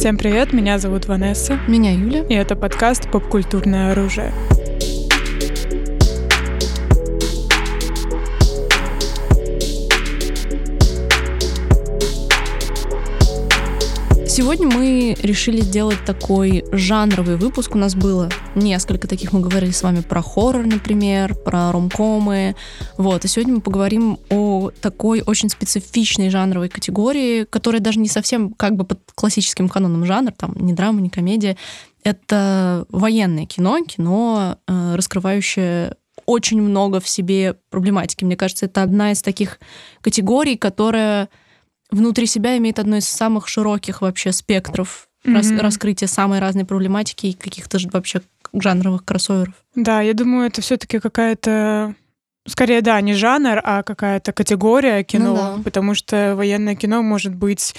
Всем привет, меня зовут Ванесса. Меня Юля. И это подкаст «Попкультурное оружие». Сегодня мы решили сделать такой жанровый выпуск. У нас было несколько таких. Мы говорили с вами про хоррор, например, про ромкомы. Вот. И сегодня мы поговорим о такой очень специфичной жанровой категории, которая даже не совсем как бы под классическим каноном жанр, там не драма, не комедия. Это военное кино, кино, э, раскрывающее очень много в себе проблематики. Мне кажется, это одна из таких категорий, которая внутри себя имеет одно из самых широких вообще спектров mm-hmm. рас, раскрытия самой разной проблематики и каких-то же вообще жанровых кроссоверов. Да, я думаю, это все-таки какая-то Скорее, да, не жанр, а какая-то категория кино, ну, да. потому что военное кино может быть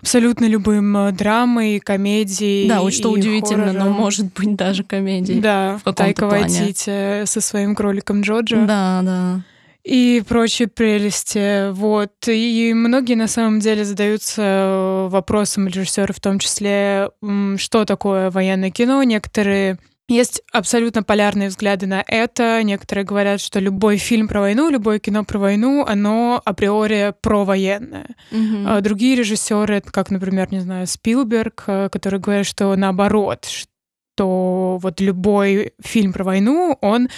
абсолютно любым э, драмой, комедией. Да, вот что удивительно, хоррором. но может быть даже комедией. Да, в Тайка Вайтити со своим кроликом Джоджо. Да, да и прочие прелести. Вот. И многие на самом деле задаются э, вопросом режиссеры в том числе, что такое военное кино. Некоторые есть абсолютно полярные взгляды на это. Некоторые говорят, что любой фильм про войну, любое кино про войну, оно априори провоенное. Mm-hmm. А другие режиссеры, как, например, не знаю, Спилберг, э, которые говорят, что наоборот, что вот любой фильм про войну, он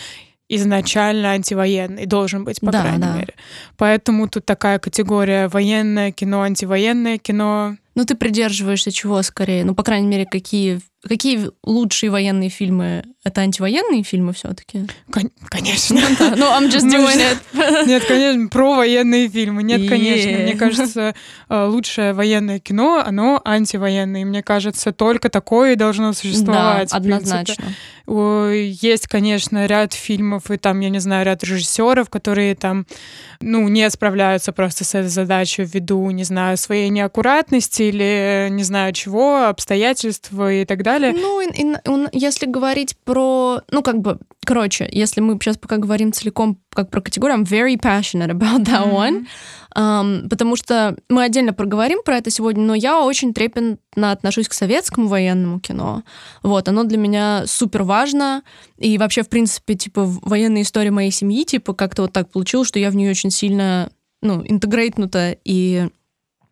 изначально антивоенный, должен быть, по да, крайней да. мере. Поэтому тут такая категория военное кино, антивоенное кино. Ну, ты придерживаешься чего скорее? Ну, по крайней мере, какие, какие лучшие военные фильмы? Это антивоенные фильмы все таки Кон- конечно. Ну, I'm just doing it. Нет, конечно, про военные фильмы. Нет, конечно. Мне кажется, э, лучшее военное кино, оно антивоенное. Мне кажется, только такое должно существовать. Да, однозначно. Есть, конечно, ряд фильмов и там, я не знаю, ряд режиссеров, которые там, ну, не справляются просто с этой задачей ввиду, не знаю, своей неаккуратности или не знаю чего, обстоятельства и так далее. Ну, и, и, если говорить про, ну, как бы, короче, если мы сейчас пока говорим целиком как про категорию, I'm very passionate about that mm-hmm. one. Um, потому что мы отдельно проговорим про это сегодня, но я очень трепетно отношусь к советскому военному кино. Вот, оно для меня супер важно. И вообще, в принципе, типа, военная история моей семьи, типа, как-то вот так получилось, что я в нее очень сильно, ну, интегрейтнута и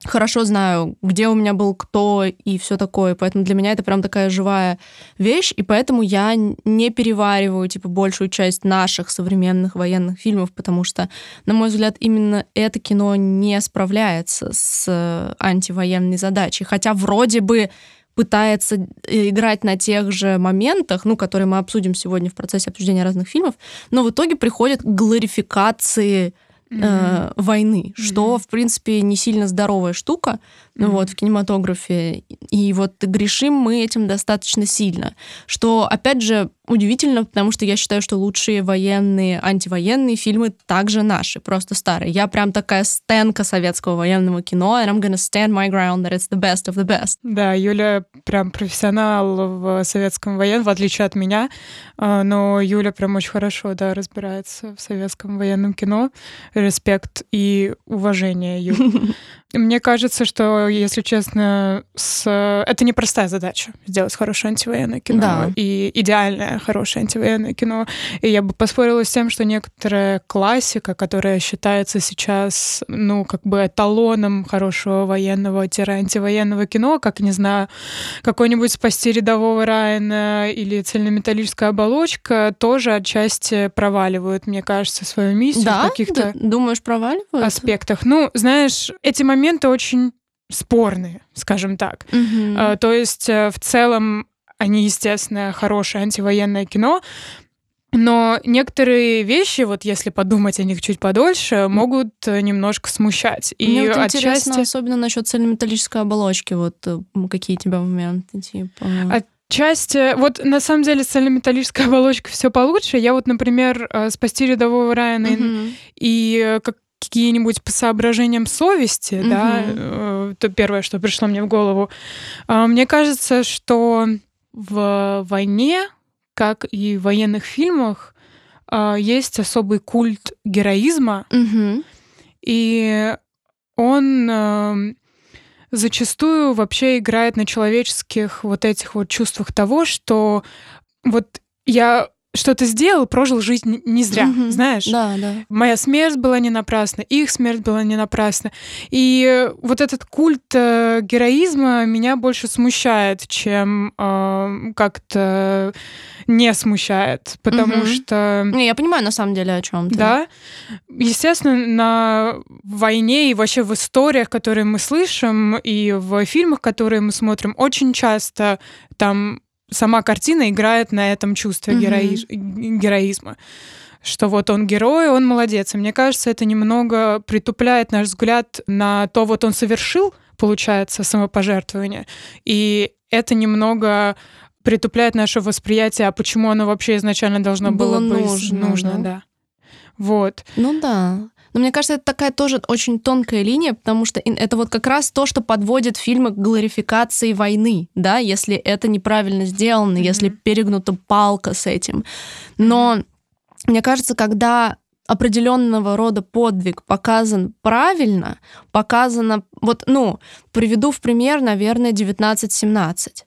хорошо знаю, где у меня был кто и все такое. Поэтому для меня это прям такая живая вещь, и поэтому я не перевариваю, типа, большую часть наших современных военных фильмов, потому что, на мой взгляд, именно это кино не справляется с э, антивоенной задачей. Хотя вроде бы пытается э, играть на тех же моментах, ну, которые мы обсудим сегодня в процессе обсуждения разных фильмов, но в итоге приходит к гларификации mm-hmm. э, войны, mm-hmm. что, в принципе, не сильно здоровая штука mm-hmm. вот, в кинематографе. И вот грешим мы этим достаточно сильно. Что, опять же, удивительно, потому что я считаю, что лучшие военные, антивоенные фильмы также наши, просто старые. Я прям такая стенка советского военного кино, and I'm gonna stand my ground that it's the best of the best. Да, Юля прям профессионал в советском военном, в отличие от меня, а, но Юля прям очень хорошо, да, разбирается в советском военном кино. Респект и уважение, Юля. Мне кажется, что, если честно, с... это непростая задача сделать хорошее антивоенное кино да. и идеальное хорошее антивоенное кино. И я бы поспорила с тем, что некоторая классика, которая считается сейчас, ну, как бы эталоном хорошего военного-антивоенного кино, как, не знаю, какой-нибудь «Спасти рядового Райана» или «Цельнометаллическая оболочка», тоже отчасти проваливают, мне кажется, свою миссию да? в каких-то... Думаешь, проваливают? Аспектах. Ну, знаешь, эти моменты моменты очень спорные, скажем так. Mm-hmm. То есть э, в целом они, естественно, хорошее антивоенное кино, но некоторые вещи, вот если подумать о них чуть подольше, могут э, немножко смущать. И Мне вот отчасти... интересно, особенно насчет цельнометаллической оболочки, вот какие у тебя моменты, типа... Отчасти, вот на самом деле с цельнометаллической оболочкой все получше. Я вот, например, «Спасти рядового Райана» mm-hmm. и как какие-нибудь по соображениям совести, mm-hmm. да, э, то первое, что пришло мне в голову. А, мне кажется, что в войне, как и в военных фильмах, а, есть особый культ героизма, mm-hmm. и он эм, зачастую вообще играет на человеческих вот этих вот чувствах того, что вот я что-то сделал, прожил жизнь не зря, Мгм. знаешь? Да, да. Моя смерть была не напрасна, их смерть была не напрасна. И вот этот культ э, героизма меня больше смущает, чем э, как-то не смущает, потому Мгм. что... Не, я понимаю на самом деле, о чем ты. Да. Естественно, на войне и вообще в историях, которые мы слышим, и в фильмах, которые мы смотрим, очень часто там сама картина играет на этом чувстве Мгм. герои- героизма. Что вот он герой, он молодец. И мне кажется, это немного притупляет наш взгляд на то, вот он совершил, получается, самопожертвование. И это немного притупляет наше восприятие, а почему оно вообще изначально должно было, Было быть нужно, нужно, да. да. Вот. Ну да. Но мне кажется, это такая тоже очень тонкая линия, потому что это вот как раз то, что подводит фильмы к гларификации войны, да, если это неправильно сделано, Мгм. если перегнута палка с этим. Но мне кажется, когда определенного рода подвиг показан правильно, показано, вот, ну, приведу в пример, наверное, 1917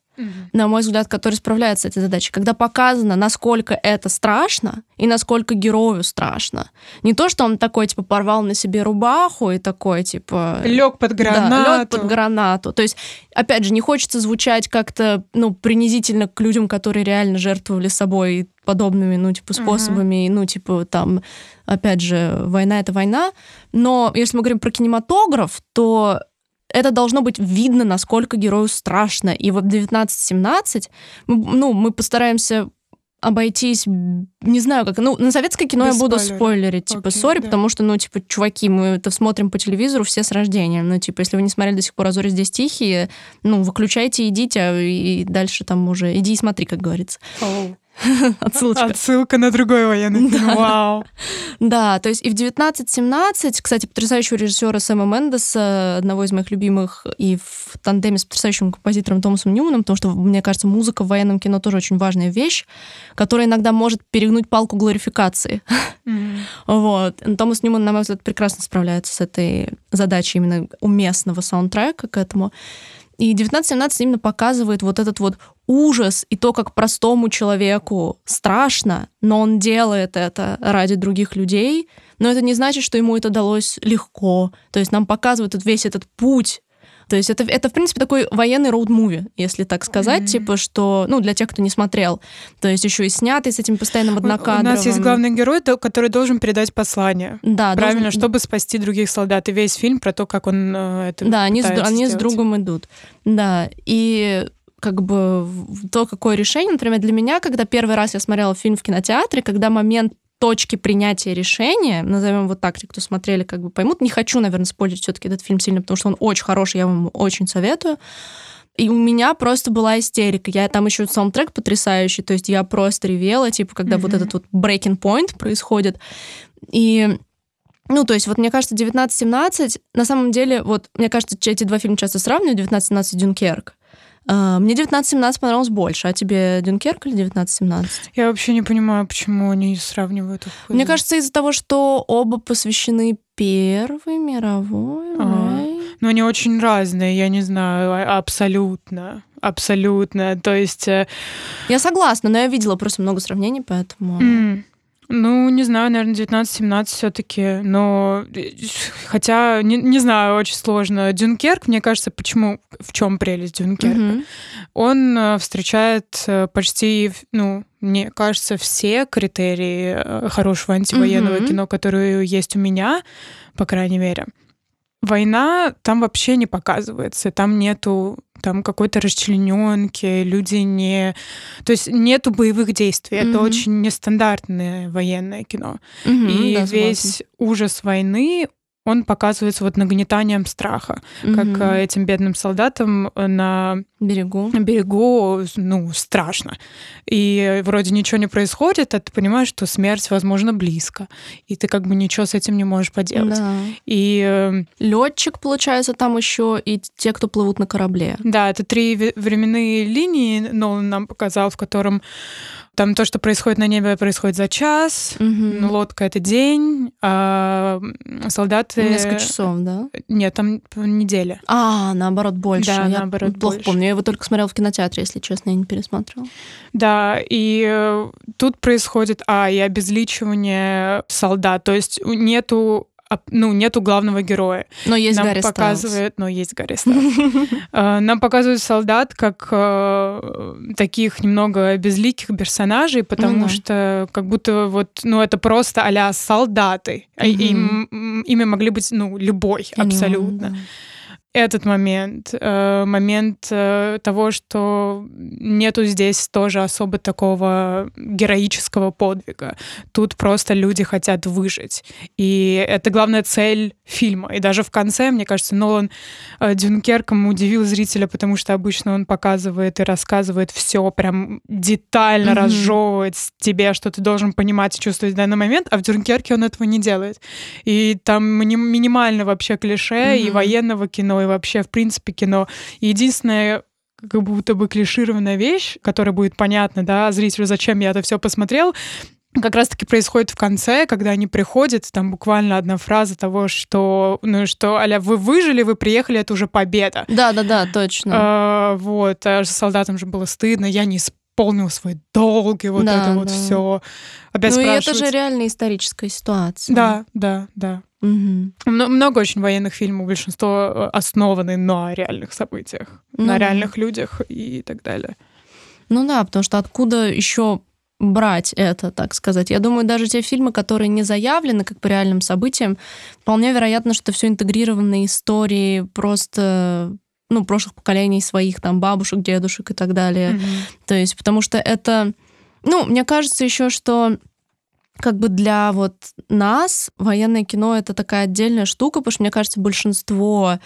на мой взгляд, который справляется с этой задачей, когда показано, насколько это страшно и насколько герою страшно. Не то, что он такой, типа, порвал на себе рубаху и такой, типа... Лег под гранату. Да, лёг под гранату. То есть, опять же, не хочется звучать как-то, ну, принизительно к людям, которые реально жертвовали собой подобными, ну, типа, способами, ну, типа, там, опять же, война — это война. Но если мы говорим про кинематограф, то это должно быть видно, насколько герою страшно. И вот 1917, мы, ну, мы постараемся обойтись, не знаю, как, ну, на советское кино Без я буду спойлеров. спойлерить, типа, Окей, сори, да. потому что, ну, типа, чуваки, мы это смотрим по телевизору все с рождения, ну, типа, если вы не смотрели до сих пор «А зори здесь тихие», ну, выключайте, идите, а и дальше там уже, иди и смотри, как говорится. Оу. Отсылочка. Отсылка на другой военный фильм. Да. Вау. Да, то есть и в 19-17, кстати, потрясающего режиссера Сэма Мендеса, одного из моих любимых, и в тандеме с потрясающим композитором Томасом Ньюманом, потому что, мне кажется, музыка в военном кино тоже очень важная вещь, которая иногда может перегнуть палку гларификации. Мгм. Вот. Томас Ньюман, на мой взгляд, прекрасно справляется с этой задачей именно уместного саундтрека к этому. И 1917 именно показывает вот этот вот ужас и то, как простому человеку страшно, но он делает это ради других людей. Но это не значит, что ему это далось легко. То есть нам показывают весь этот путь. То есть это, это в принципе, такой военный роуд-муви, если так сказать, Мгм. типа, что, ну, для тех, кто не смотрел. То есть еще и снятый с этим постоянным однокадровым. У нас есть главный герой, то- который должен передать послание. Да, Правильно, должен- чтобы спасти других солдат. И весь фильм про то, как он э, это Да, они, с, они с другом идут. Да, и как бы то, какое решение, например, для меня, когда первый раз я смотрела фильм в кинотеатре, когда момент точки принятия решения, назовем вот так, те, кто смотрели, как бы поймут. Не хочу, наверное, спойлерить все-таки этот фильм сильно, потому что он очень хороший, я вам очень советую. И у меня просто была истерика. Я там еще саундтрек потрясающий, то есть я просто ревела, типа, когда вот Мгм. этот вот breaking point происходит. И ну, то есть, вот мне кажется, 19-17, на самом деле, вот, мне кажется, эти два фильма часто сравнивают, 19-17 и Дюнкерк. А, Мне 19-17 понравилось больше, а тебе Дюнкерк или 19-17? Я вообще не понимаю, почему они сравнивают их. Мне кажется, из-за того, что оба посвящены Первой мировой, Ага. right? Но они очень разные, я не знаю, а- абсолютно. Абсолютно. То есть... э, Я согласна, но я видела просто много сравнений, поэтому... м, Ну, не знаю, наверное, 19-17 все-таки, но э, хотя, не, не знаю, очень сложно. Дюнкерк, мне кажется, почему, в чем прелесть Дюнкерка? Мгм. Он э, встречает э, почти, ну, мне кажется, все критерии хорошего антивоенного Мгм. кино, которые есть у меня, по крайней мере. Война там вообще не показывается, там нету там какой-то расчлененки, люди не... То есть нету боевых действий, это Мгм. очень нестандартное военное кино. Мгм, И да, согласна. весь ужас войны, он показывается вот нагнетанием страха, как Мгм. э, этим бедным солдатам э, на Берегу. на берегу, ну, страшно. И вроде ничего не происходит, а ты понимаешь, что смерть, возможно, близко. И ты как бы ничего с этим не можешь поделать. Да. И э, Летчик, получается, там еще и те, кто плывут на корабле. да, это три временные линии Нолан нам показал, в котором там то, что происходит на небе, происходит за час, Мгм. лодка — это день, а солдаты... Несколько часов, да? Нет, там неделя. А, наоборот, больше. Да, я наоборот, плохо больше. помню. Я его только смотрела в кинотеатре, если честно, я не пересматривала. Да, и э, тут происходит, а, и обезличивание солдат, то есть нету ну, нету главного героя. Но есть Нам Гарри Стайлз. показывает, но есть Гарри Стайлз. Э, Нам показывают солдат как э, таких немного безликих персонажей, потому Ну что как будто вот, ну, это просто а солдаты. А ими могли быть, ну, любой абсолютно. Этот момент, э, момент э, того, что нету здесь тоже особо такого героического подвига. Тут просто люди хотят выжить. И это главная цель фильма. И даже в конце, мне кажется, Нолан э, Дюнкерком удивил зрителя, потому что обычно он показывает и рассказывает все прям детально, Мгм. разжевывает тебе, что ты должен понимать и чувствовать в данный момент, а в Дюнкерке он этого не делает. И там мини- минимально вообще клише и Мгм. военного кино, и вообще, в принципе, кино. И единственное, как будто бы клишированная вещь, которая будет понятна, да, зрителю, зачем я это все посмотрел, как раз-таки происходит в конце, когда они приходят, там буквально одна фраза того, что, ну, что, аля, вы выжили, вы приехали, это уже победа. Да-да-да, точно. А, вот, а солдатам же было стыдно, я не исполнил свой долг, и вот Да, это вот да. все. Опять ну и это же реально историческая ситуация. Да, да, да. Мно- Много очень военных фильмов, большинство э, основаны на реальных событиях, Ну на реальных людях и так далее. Ну да, потому что откуда еще брать это, так сказать. Я думаю, даже те фильмы, которые не заявлены как по реальным событиям, вполне вероятно, что все интегрированные истории просто ну, прошлых поколений своих, там, бабушек, дедушек и так далее. Мгм. То есть, потому что это... Ну, мне кажется еще, что как бы для вот нас военное кино это такая отдельная штука, потому что, мне кажется, большинство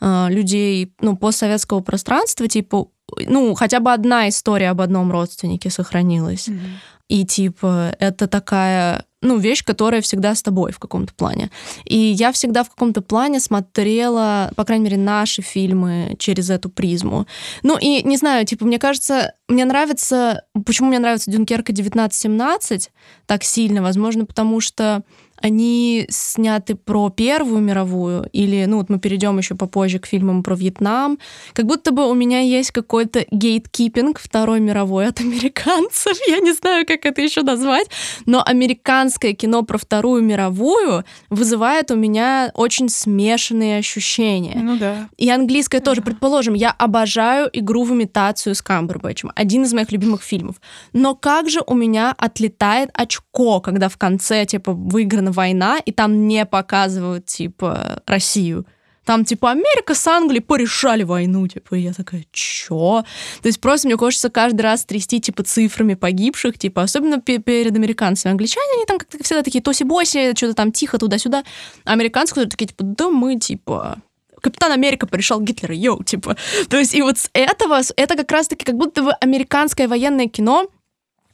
э, людей, ну, постсоветского пространства, типа, ну, хотя бы одна история об одном родственнике сохранилась. Мгм. И типа это такая, ну, вещь, которая всегда с тобой в каком-то плане. И я всегда в каком-то плане смотрела, по крайней мере, наши фильмы через эту призму. Ну и не знаю, типа, мне кажется, мне нравится, почему мне нравится Дюнкерка 1917 так сильно, возможно, потому что они сняты про Первую мировую, или, ну, вот мы перейдем еще попозже к фильмам про Вьетнам, как будто бы у меня есть какой-то гейткипинг Второй мировой от американцев, я не знаю, как это еще назвать, но американское кино про Вторую мировую вызывает у меня очень смешанные ощущения. Ну да. И английское тоже. Предположим, я обожаю игру в имитацию с Камбербэтчем. Один из моих любимых фильмов. Но как же у меня отлетает очко, когда в конце, типа, выиграна война, и там не показывают, типа, Россию. Там, типа, Америка с Англией порешали войну, типа, я такая, чё? То есть просто мне хочется каждый раз трясти, типа, цифрами погибших, типа, особенно пе- перед американцами. Англичане, они там как-то всегда такие тоси-боси, что-то там тихо туда-сюда. А американцы, которые такие, типа, да мы, типа, Капитан Америка порешал Гитлера, йоу, типа. То есть и вот с этого, это как раз-таки как будто бы американское военное кино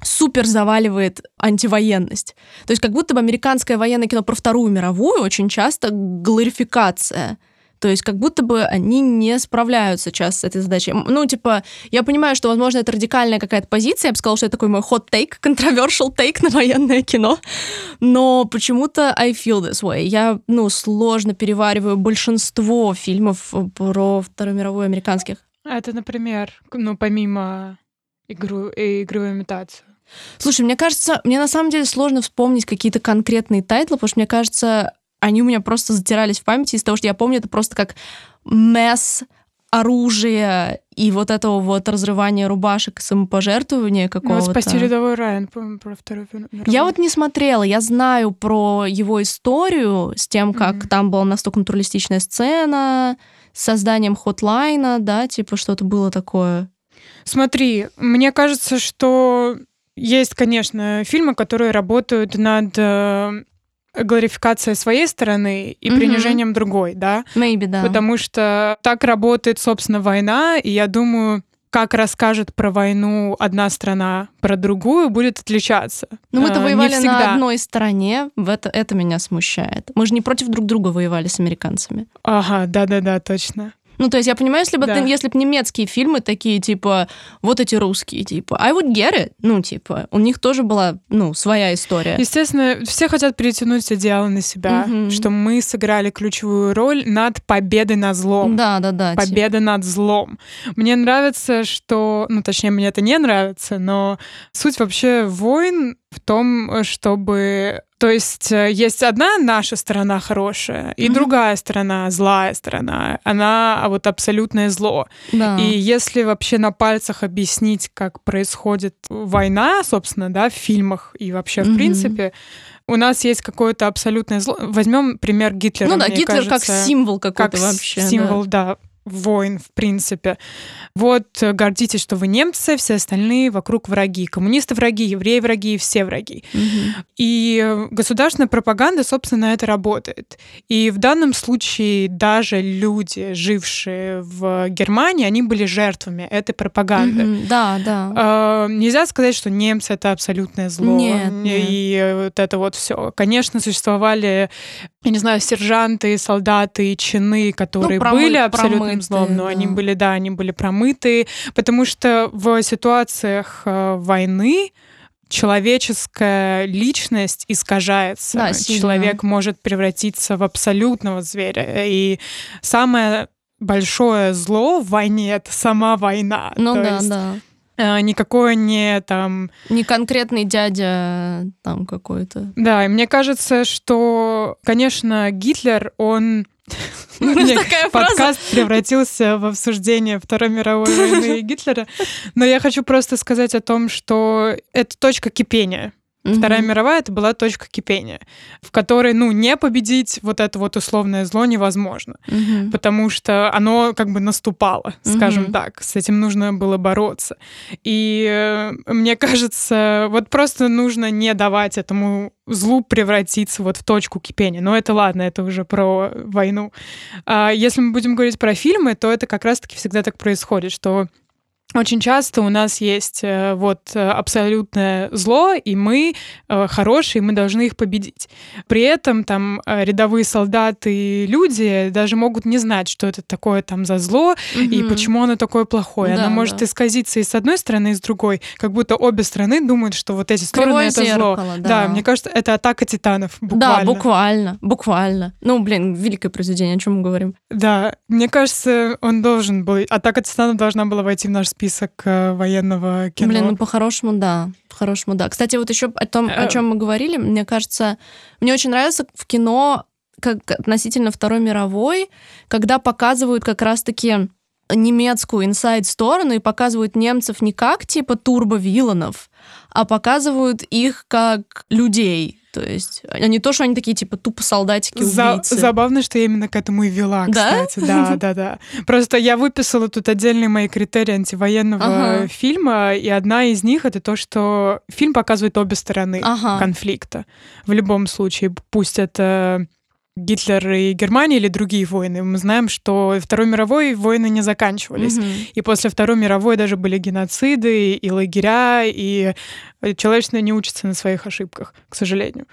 супер заваливает антивоенность. То есть как будто бы американское военное кино про Вторую мировую очень часто глорификация. То есть как будто бы они не справляются часто с этой задачей. Ну, типа, я понимаю, что, возможно, это радикальная какая-то позиция. Я бы сказала, что это такой мой hot take, controversial take на военное кино. Но почему-то I feel this way. Я, ну, сложно перевариваю большинство фильмов про Вторую мировую американских. А Это, например, ну, помимо игру, в имитацию. Слушай, мне кажется, мне на самом деле сложно вспомнить какие-то конкретные тайтлы, потому что мне кажется, они у меня просто затирались в памяти из того, что я помню это просто как mess оружия и вот этого вот разрывания рубашек и самопожертвования Ну, какого-то. спасти рядовой Райан, про вторую мировую. Я вот не смотрела, я знаю про его историю с тем, как Мгм. там была настолько натуралистичная сцена, с созданием хотлайна, да, типа что-то было такое. Смотри, мне кажется, что есть, конечно, фильмы, которые работают над э, глорификацией своей стороны и Мгм. принижением другой, да? Maybe, да. Потому что так работает, собственно, война, и я думаю, как расскажет про войну одна страна про другую, будет отличаться. Ну, мы-то не воевали на одной стороне, в это, это меня смущает. Мы же не против друг друга воевали с американцами. Ага, да-да-да, точно. Ну, то есть я понимаю, если бы, Да. ты- если бы немецкие фильмы такие, типа, вот эти русские, типа, I would get it. Ну, типа, у них тоже была, ну, своя история. Естественно, все хотят перетянуть одеяло на себя, Мгм. что мы сыграли ключевую роль над победой над злом. Да, да, да. типа. Победа над злом. Мне нравится, что, ну, точнее, мне это не нравится, но суть вообще войн в том, чтобы... То есть э, есть одна наша сторона хорошая, и Мгм. другая сторона, злая сторона. Она а вот абсолютное зло. Да. И если вообще на пальцах объяснить, как происходит война, собственно, да, в фильмах и вообще в Мгм. принципе, у нас есть какое-то абсолютное зло. Возьмем пример Гитлера. ну да, Гитлер как кажется, символ какой-то как вообще. да. символ, да. Войн, в принципе. Вот э, гордитесь, что вы немцы, все остальные вокруг враги. Коммунисты враги, евреи враги, все враги. Мгм. И э, государственная пропаганда, собственно, на это работает. И в данном случае даже люди, жившие в Германии, они были жертвами этой пропаганды. Мгм. Да, да. А, Нельзя сказать, что немцы это абсолютное зло. Нет, нет. И э, вот это вот все. Конечно, существовали, я не знаю, сержанты, солдаты, чины, которые Ну, промы- были абсолютным промытые, злом, но они да. были, да, они были промыты, потому что в ситуациях э, войны человеческая личность искажается. Да, сильно. Человек может превратиться в абсолютного зверя. И самое большое зло в войне это сама война. Ну То да, есть, да. э, никакое не там. Не конкретный дядя там какой-то. Да, и мне кажется, что, конечно, Гитлер, он Такая подкаст превратился в обсуждение Второй мировой войны и Гитлера. Но я хочу просто сказать о том, что это точка кипения. Вторая Мгм. мировая это была точка кипения, в которой, ну, не победить вот это вот условное зло невозможно, Мгм. потому что оно как бы наступало, скажем Мгм. так. С этим нужно было бороться. И э, мне кажется, вот просто нужно не давать этому злу превратиться вот в точку кипения. Но это ладно, это уже про войну. А если мы будем говорить про фильмы, то это как раз-таки всегда так происходит, что очень часто у нас есть э, вот э, абсолютное зло, и мы э, хорошие, мы должны их победить. При этом там рядовые солдаты и люди даже могут не знать, что это такое там за зло и Мгм. почему оно такое плохое. Да, оно может да. исказиться и с одной стороны, и с другой, как будто обе стороны думают, что вот эти стороны Кривое это зло. зеркало, да. мне кажется, это атака титанов. Да, Буквально. буквально, буквально. Ну, блин, великое произведение, о чем мы говорим. Да, мне кажется, он должен был... Атака титанов должна была войти в наш список э, военного кино. Блин, ну по-хорошему, да. По-хорошему, да. Кстати, вот еще о том, о Э. чем мы говорили, мне кажется, мне очень нравится в кино, как относительно Второй мировой, когда показывают как раз-таки немецкую инсайд-сторону и показывают немцев не как типа турбо-виланов, а показывают их как людей. То есть, а не то, что они такие типа тупо солдатики За- забавно, что я именно к этому и вела, Да? кстати. Да, да, да. Просто я выписала тут отдельные мои критерии антивоенного Ага. фильма, и одна из них это то, что фильм показывает обе стороны Ага. конфликта. В любом случае, пусть это Гитлер и Германия или другие войны. Мы знаем, что Второй мировой войны не заканчивались. Мгм. И после Второй мировой даже были геноциды и лагеря, и человечество не учится на своих ошибках, к сожалению.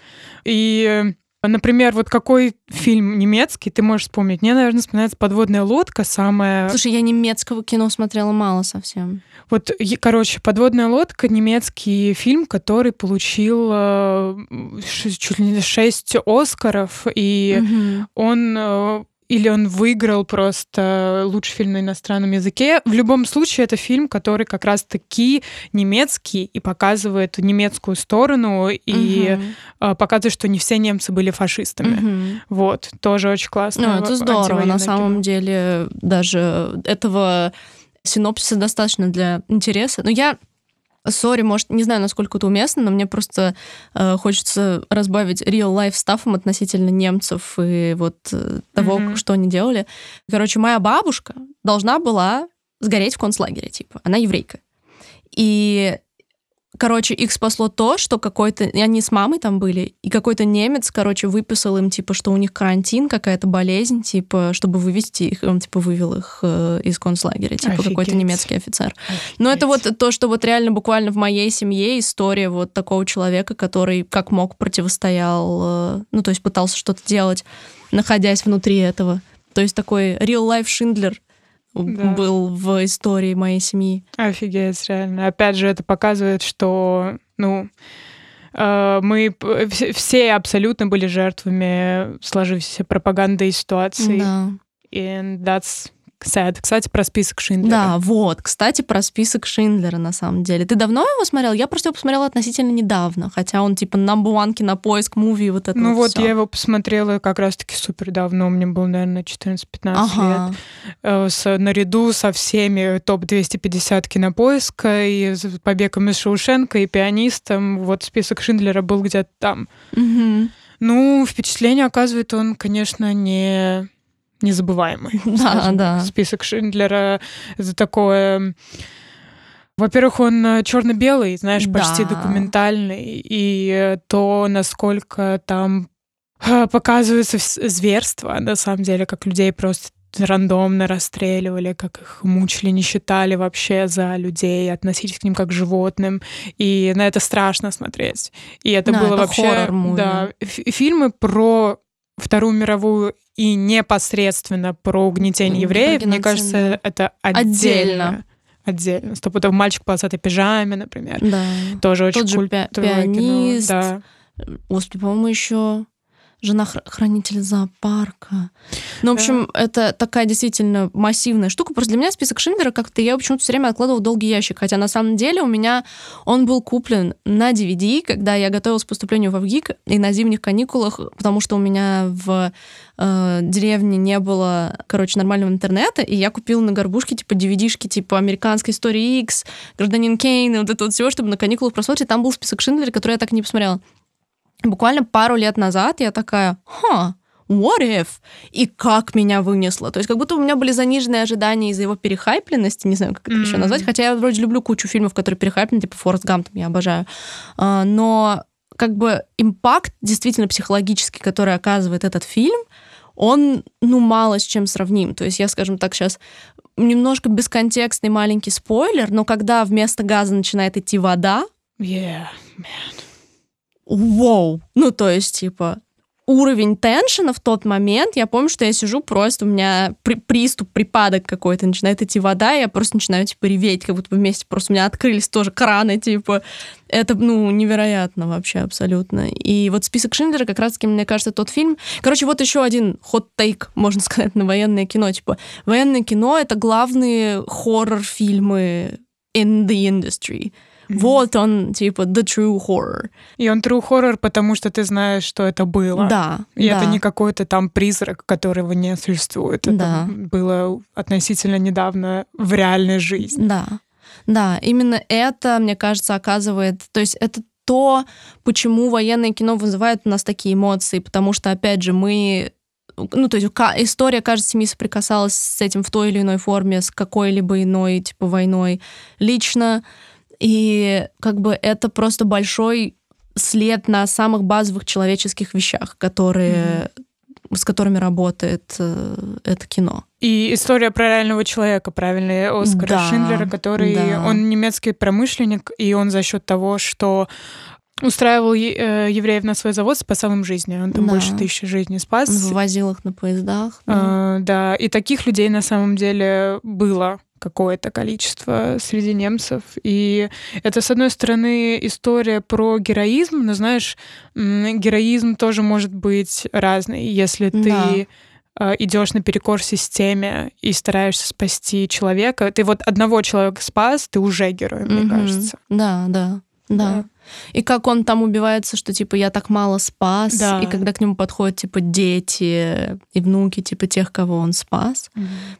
И, э, например, вот какой фильм немецкий ты можешь вспомнить? Мне, наверное, вспоминается «Подводная лодка», самая... Слушай, я немецкого кино смотрела мало совсем. Вот, короче, «Подводная лодка» — немецкий фильм, который получил э, чуть ли не шесть Оскаров, и Мгм. он э, или он выиграл просто лучший фильм на иностранном языке. В любом случае, это фильм, который как раз-таки немецкий и показывает немецкую сторону и э, показывает, что не все немцы были фашистами. Мгм. Вот, тоже очень классно. Ну, это здорово. На самом деле, даже этого синопсиса достаточно для интереса. Но я, сори, может, не знаю, насколько это уместно, но мне просто э, хочется разбавить real-life стафом относительно немцев и вот э, того, Мгм. что они делали. Короче, моя бабушка должна была сгореть в концлагере, типа. Она еврейка. И Короче, их спасло то, что какой-то... Они с мамой там были, и какой-то немец, короче, выписал им, типа, что у них карантин, какая-то болезнь, типа, чтобы вывести их, он, типа, вывел их э, из концлагеря, типа, какой-то Офигеть. немецкий офицер. Но это вот то, что вот реально буквально в моей семье история вот такого человека, который как мог противостоял, э, ну, то есть пытался что-то делать, находясь внутри этого. То есть такой real-life Шиндлер да. был в истории моей семьи. Офигеть, реально. Опять же, это показывает, что, ну, э, мы все абсолютно были жертвами сложившейся пропаганды и ситуации. Да. And that's Sad. Кстати, про список Шиндлера. Да, вот. Кстати, про список Шиндлера, на самом деле. Ты давно его смотрел? Я просто его посмотрела относительно недавно, хотя он типа number one кинопоиск, муви, вот это Ну вот, вот, я его посмотрела как раз-таки супер давно, мне было, наверное, 14-15 Ага. лет. Э, С, наряду со всеми топ-250 кинопоиска, и с «Побегом из Шоушенка», и «Пианистом». Вот список Шиндлера был где-то там. Мгм. Ну, впечатление оказывает он, конечно, не незабываемый. Да, да. Список Шиндлера это такое. Во-первых, он черно-белый, знаешь, почти Да. документальный, и э, то, насколько там э, показывается зверство, на самом деле, как людей просто рандомно расстреливали, как их мучили, не считали вообще за людей, относились к ним как к животным. И на это страшно смотреть. И это Да, было это вообще... Да, фи- фильмы про Вторую мировую и непосредственно про угнетение евреев, про мне кажется, это Отдельно. отдельно. Стопудов мальчик в полосатой пижаме, например. Да. Тоже очень Тот же пи- пианист. Да. Господи, по-моему, еще жена хр- хранителя зоопарка. Ну, в общем, это такая действительно массивная штука. Просто для меня список Шиндлера как-то я почему-то все время откладывала в долгий ящик. Хотя на самом деле у меня он был куплен на DVD, когда я готовилась к поступлению в ВГИК и на зимних каникулах, потому что у меня в э, деревне не было, короче, нормального интернета, и я купила на горбушке, типа, DVD-шки, типа, «Американская история X», «Гражданин Кейн», и вот это вот всего, чтобы на каникулах просмотреть. Там был список Шиндлера, который я так и не посмотрела. Буквально пару лет назад я такая, ха, what if? И как меня вынесло. То есть как будто у меня были заниженные ожидания из-за его перехайпленности, не знаю, как это еще Мгм. назвать, хотя я вроде люблю кучу фильмов, которые перехайплены, типа «Форест Гамп», там, я обожаю. А, Но как бы импакт действительно психологический, который оказывает этот фильм, он, ну, мало с чем сравним. То есть я, скажем так, сейчас немножко бесконтекстный маленький спойлер, но когда вместо газа начинает идти вода, Yeah. Воу! Ну, то есть, типа, уровень теншена в тот момент, я помню, что я сижу просто, у меня при- приступ, припадок какой-то, начинает идти вода, и я просто начинаю, типа, реветь, как будто бы вместе просто у меня открылись тоже краны, типа. Это, ну, невероятно вообще абсолютно. И вот список Шиндлера как раз-таки, мне кажется, тот фильм... Короче, вот еще один хот-тейк, можно сказать, на военное кино. Типа, военное кино — это главные хоррор-фильмы in the industry. Вот он, типа, the true horror. И он true horror, потому что ты знаешь, что это было. Да. И да. это не какой-то там призрак, которого не существует. Это Да. было относительно недавно в реальной жизни. Да. Да, именно это, мне кажется, оказывает... То есть это то, почему военное кино вызывает у нас такие эмоции, потому что, опять же, мы ну, то есть история каждой семьи соприкасалась с этим в той или иной форме, с какой-либо иной, типа, войной лично. И как бы это просто большой след на самых базовых человеческих вещах, которые, с которыми работает э, это кино. И история про реального человека, правильно, Оскара Да, Шиндлера, который, да. он немецкий промышленник, и он за счет того, что устраивал э, евреев на свой завод, спасал им жизни. Он там Да. больше тысячи жизней спас. Он вывозил их на поездах. да. А, да, и таких людей на самом деле было какое-то количество среди немцев. И это, с одной стороны, история про героизм, но, знаешь, героизм тоже может быть разный. Если ты Да. идешь наперекор системе и стараешься спасти человека, ты вот одного человека спас, ты уже герой, мне Мгм. кажется. Да, да, да. И как он там убивается, что типа я так мало спас, Да. и когда к нему подходят типа дети и внуки типа тех, кого он спас,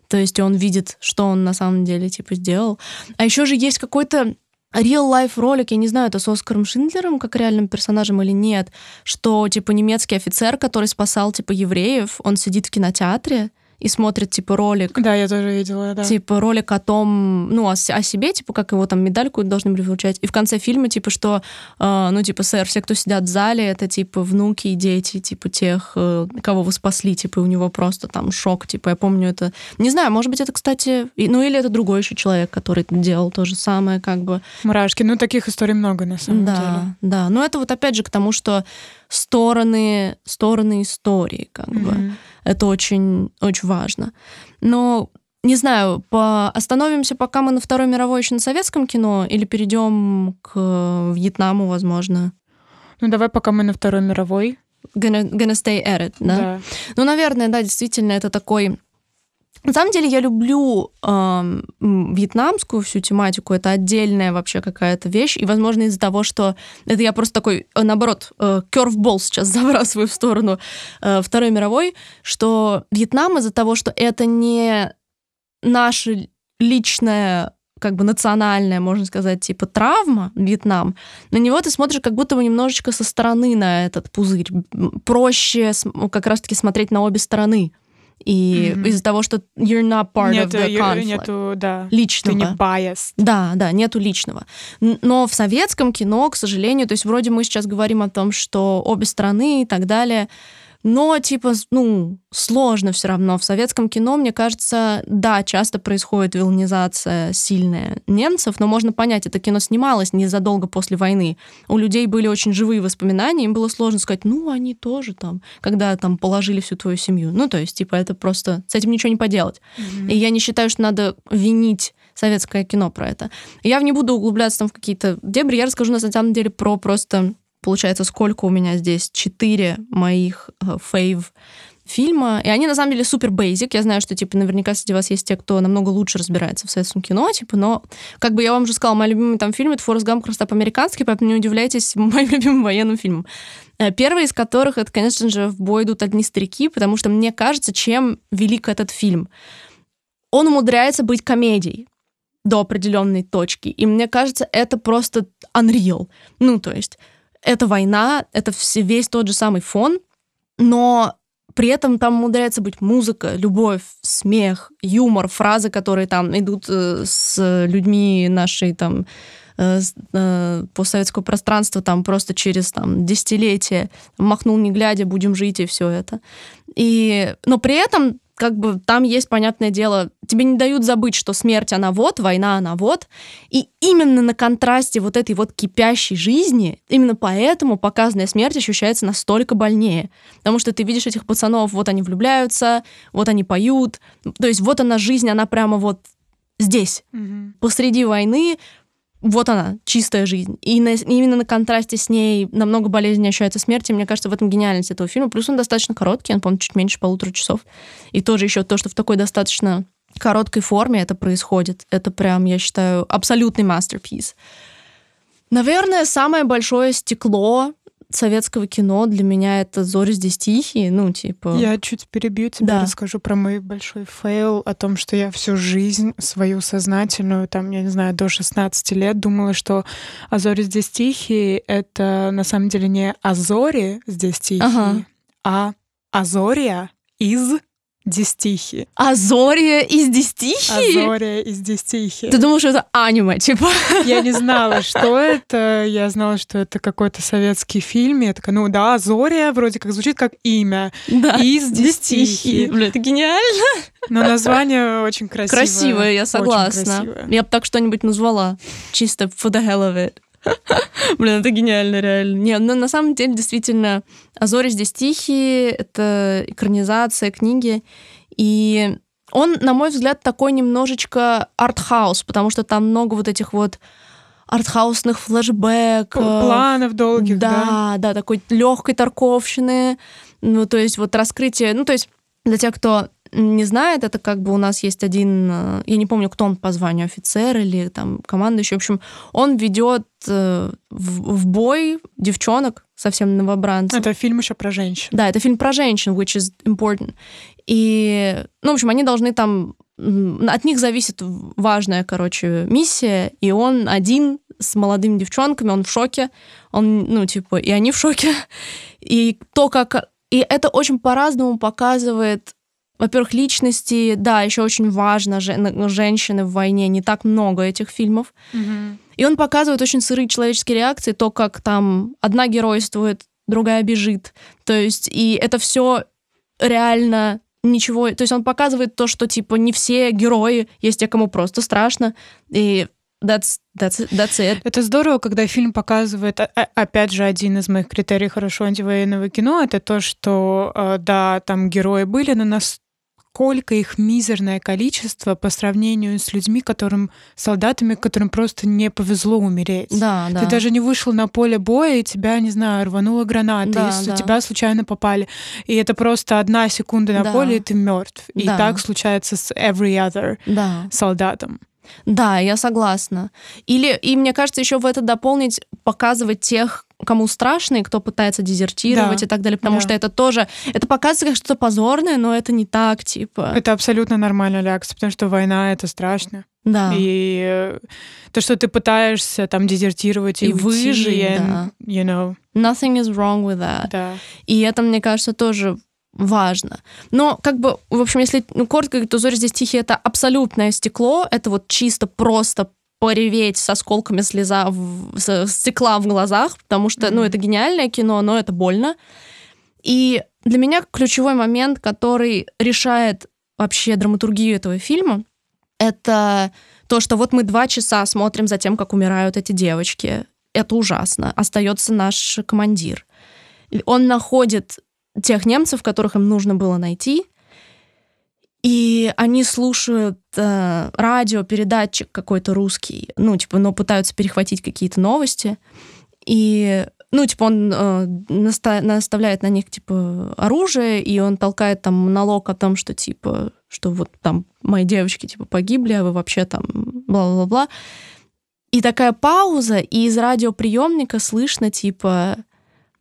то есть он видит, что он на самом деле типа сделал. А еще же есть какой-то real life ролик, я не знаю, это с Оскаром Шиндлером как реальным персонажем или нет, что типа немецкий офицер, который спасал типа евреев, он сидит в кинотеатре и смотрит типа ролик Да, я тоже видела, да. Типа ролик о том, ну, о, о себе, типа, как его там медальку должны были вручать. И в конце фильма, типа, что, э, ну, типа, сэр, все, кто сидят в зале, это, типа, внуки и дети, типа, тех, э, кого вы спасли, типа, и у него просто там шок, типа, я помню это. Не знаю, может быть, это, кстати, и- ну, или это другой еще человек, который делал то же самое, как бы. Мурашки. Ну, таких историй много, на самом да, деле. да. Но это вот опять же к тому, что стороны, стороны истории, как бы. Это очень, очень важно. Но не знаю, по... остановимся, пока мы на Второй мировой еще на советском кино, или перейдем к Вьетнаму, возможно? Ну, давай, пока мы на Второй мировой. Gonna, gonna stay at it, да? Да. Ну, наверное, да, действительно, это такой... На самом деле я люблю м, вьетнамскую всю тематику, это отдельная вообще какая-то вещь, и, возможно, из-за того, что это я просто такой, э, наоборот, э, curveball сейчас забрасываю в сторону э, Второй мировой, что Вьетнам из-за того, что это не наша личная как бы национальная, можно сказать, типа травма, Вьетнам, на него ты смотришь как будто бы немножечко со стороны на этот пузырь. Проще как раз-таки смотреть на обе стороны. И Мгм. из-за того, что you're not part Нету, of the conflict. нету, да. личного. Ты не biased. Да, да, нету личного. Но в советском кино, к сожалению, то есть вроде мы сейчас говорим о том, что обе страны и так далее, но типа, ну, сложно все равно. В советском кино, мне кажется, да, часто происходит вилнизация сильная немцев, но можно понять, это кино снималось незадолго после войны. У людей были очень живые воспоминания, им было сложно сказать, ну, они тоже там, когда там положили всю твою семью. Ну, то есть, типа, это просто, с этим ничего не поделать. И я не считаю, что надо винить советское кино про это. Я не буду углубляться там в какие-то дебри, я расскажу на самом деле про просто, получается, сколько у меня здесь, четыре моих э, фейв фильма, и они на самом деле супер бейзик. Я знаю, что типа наверняка среди вас есть те, кто намного лучше разбирается в советском кино, типа, но как бы я вам уже сказала, мой любимый там фильм это Форест Гамп просто по-американски, поэтому не удивляйтесь моим любимым военным фильмом. Э, Первый из которых это, конечно же, в бой идут одни старики, потому что мне кажется, чем велик этот фильм. Он умудряется быть комедией до определенной точки. И мне кажется, это просто unreal. Ну, то есть, это война, это все, весь тот же самый фон, но при этом там умудряется быть музыка, любовь, смех, юмор, фразы, которые там идут э, с людьми нашей там э, э, постсоветского пространства там просто через там десятилетия махнул не глядя, будем жить и все это. И, но при этом как бы там есть, понятное дело, тебе не дают забыть, что смерть, она вот, война, она вот. И именно на контрасте вот этой вот кипящей жизни, именно поэтому показанная смерть ощущается настолько больнее. Потому что ты видишь этих пацанов, вот они влюбляются, вот они поют. То есть вот она жизнь, она прямо вот здесь, Мгм. посреди войны, вот она, чистая жизнь. И на- именно на контрасте с ней намного болезненнее ощущается смерть, и мне кажется, в этом гениальность этого фильма. Плюс он достаточно короткий, он, по-моему, чуть меньше полутора часов. И тоже еще то, что в такой достаточно короткой форме это происходит. Это прям, я считаю, абсолютный masterpiece. Наверное, самое большое стекло советского кино для меня это «Зори здесь тихие», ну, типа... Я чуть перебью тебя, Да. расскажу про мой большой фейл, о том, что я всю жизнь свою сознательную, там, я не знаю, до 16 лет думала, что «А зори здесь тихие» — это на самом деле не «А зори здесь тихие», Ага. а «Азория из дистихи». «Азория из здесь тихие»? «Азория из дистихи». Ты думаешь, что это аниме, типа? Я не знала, что это. Я знала, что это какой-то советский фильм. Я такая, ну да, Азория вроде как звучит как имя. Да. Из дистихи. Бля, это гениально. Но название очень красивое. Красивое, я согласна. красивое. Я бы так что-нибудь назвала. Чисто for the hell of it. Блин, это гениально, реально. Не, но на самом деле, действительно, «Азори здесь тихие» — это экранизация книги. И он, на мой взгляд, такой немножечко артхаус, потому что там много вот этих вот артхаусных флешбэков. Планов долгих, да. Да, да, такой легкой торговщины. Ну, то есть вот раскрытие... Ну, то есть для тех, кто не знает, это как бы у нас есть один, э, я не помню, кто он по званию, офицер или там командующий, в общем, он ведет э, в, в бой девчонок, совсем новобранцев. Это фильм еще про женщин. Да, это фильм про женщин, which is important. И, ну, в общем, они должны там... От них зависит важная, короче, миссия, и он один с молодыми девчонками, он в шоке, он, ну, типа, и они в шоке. И то, как... И это очень по-разному показывает во-первых, личности, да, еще очень важно, жен- женщины в войне, не так много этих фильмов. И он показывает очень сырые человеческие реакции, то, как там одна геройствует, другая бежит. То есть, и это все реально ничего... То есть он показывает то, что, типа, не все герои, есть те, кому просто страшно. И that's, that's, that's it. Это здорово, когда фильм показывает, а- а- опять же, один из моих критерий хорошо антивоенного кино, это то, что, э, да, там герои были, но нас насколько их мизерное количество по сравнению с людьми, которым, солдатами, которым просто не повезло умереть. Да, да. Ты даже не вышел на поле боя, и тебя, не знаю, рванула граната, Да, и с- да. тебя случайно попали. И это просто одна секунда на Да. поле, и ты мертв. И Да. так случается с every other Да. солдатом. Да, я согласна. Или, и мне кажется, еще в это дополнить, показывать тех, кому страшно, и кто пытается дезертировать Да. и так далее, потому Да. что это тоже, это показывает как что-то позорное, но это не так, типа. Это абсолютно нормальная реакция, потому что война — это страшно. Да. И э, то, что ты пытаешься там дезертировать и, И уйти, выжить, да. you know, Nothing is wrong with that. да. И это, мне кажется, тоже важно. Но, как бы, в общем, если ну, коротко говорить, то «Зори здесь тихие» — это абсолютное стекло, это вот чисто просто пореветь с осколками слеза в, с- стекла в глазах, потому что, ну, Мгм. это гениальное кино, но это больно. И для меня ключевой момент, который решает вообще драматургию этого фильма, это то, что вот мы два часа смотрим за тем, как умирают эти девочки. Это ужасно. Остается наш командир. Он находит тех немцев, которых им нужно было найти, и они слушают э, радио, передатчик какой-то русский, ну, типа, но пытаются перехватить какие-то новости. И, ну, типа, он э, наста- наставляет на них, типа, оружие, и он толкает там монолог о том, что, типа, что вот там мои девочки, типа, погибли, а вы вообще там бла-бла-бла. И такая пауза, и из радиоприемника слышно, типа,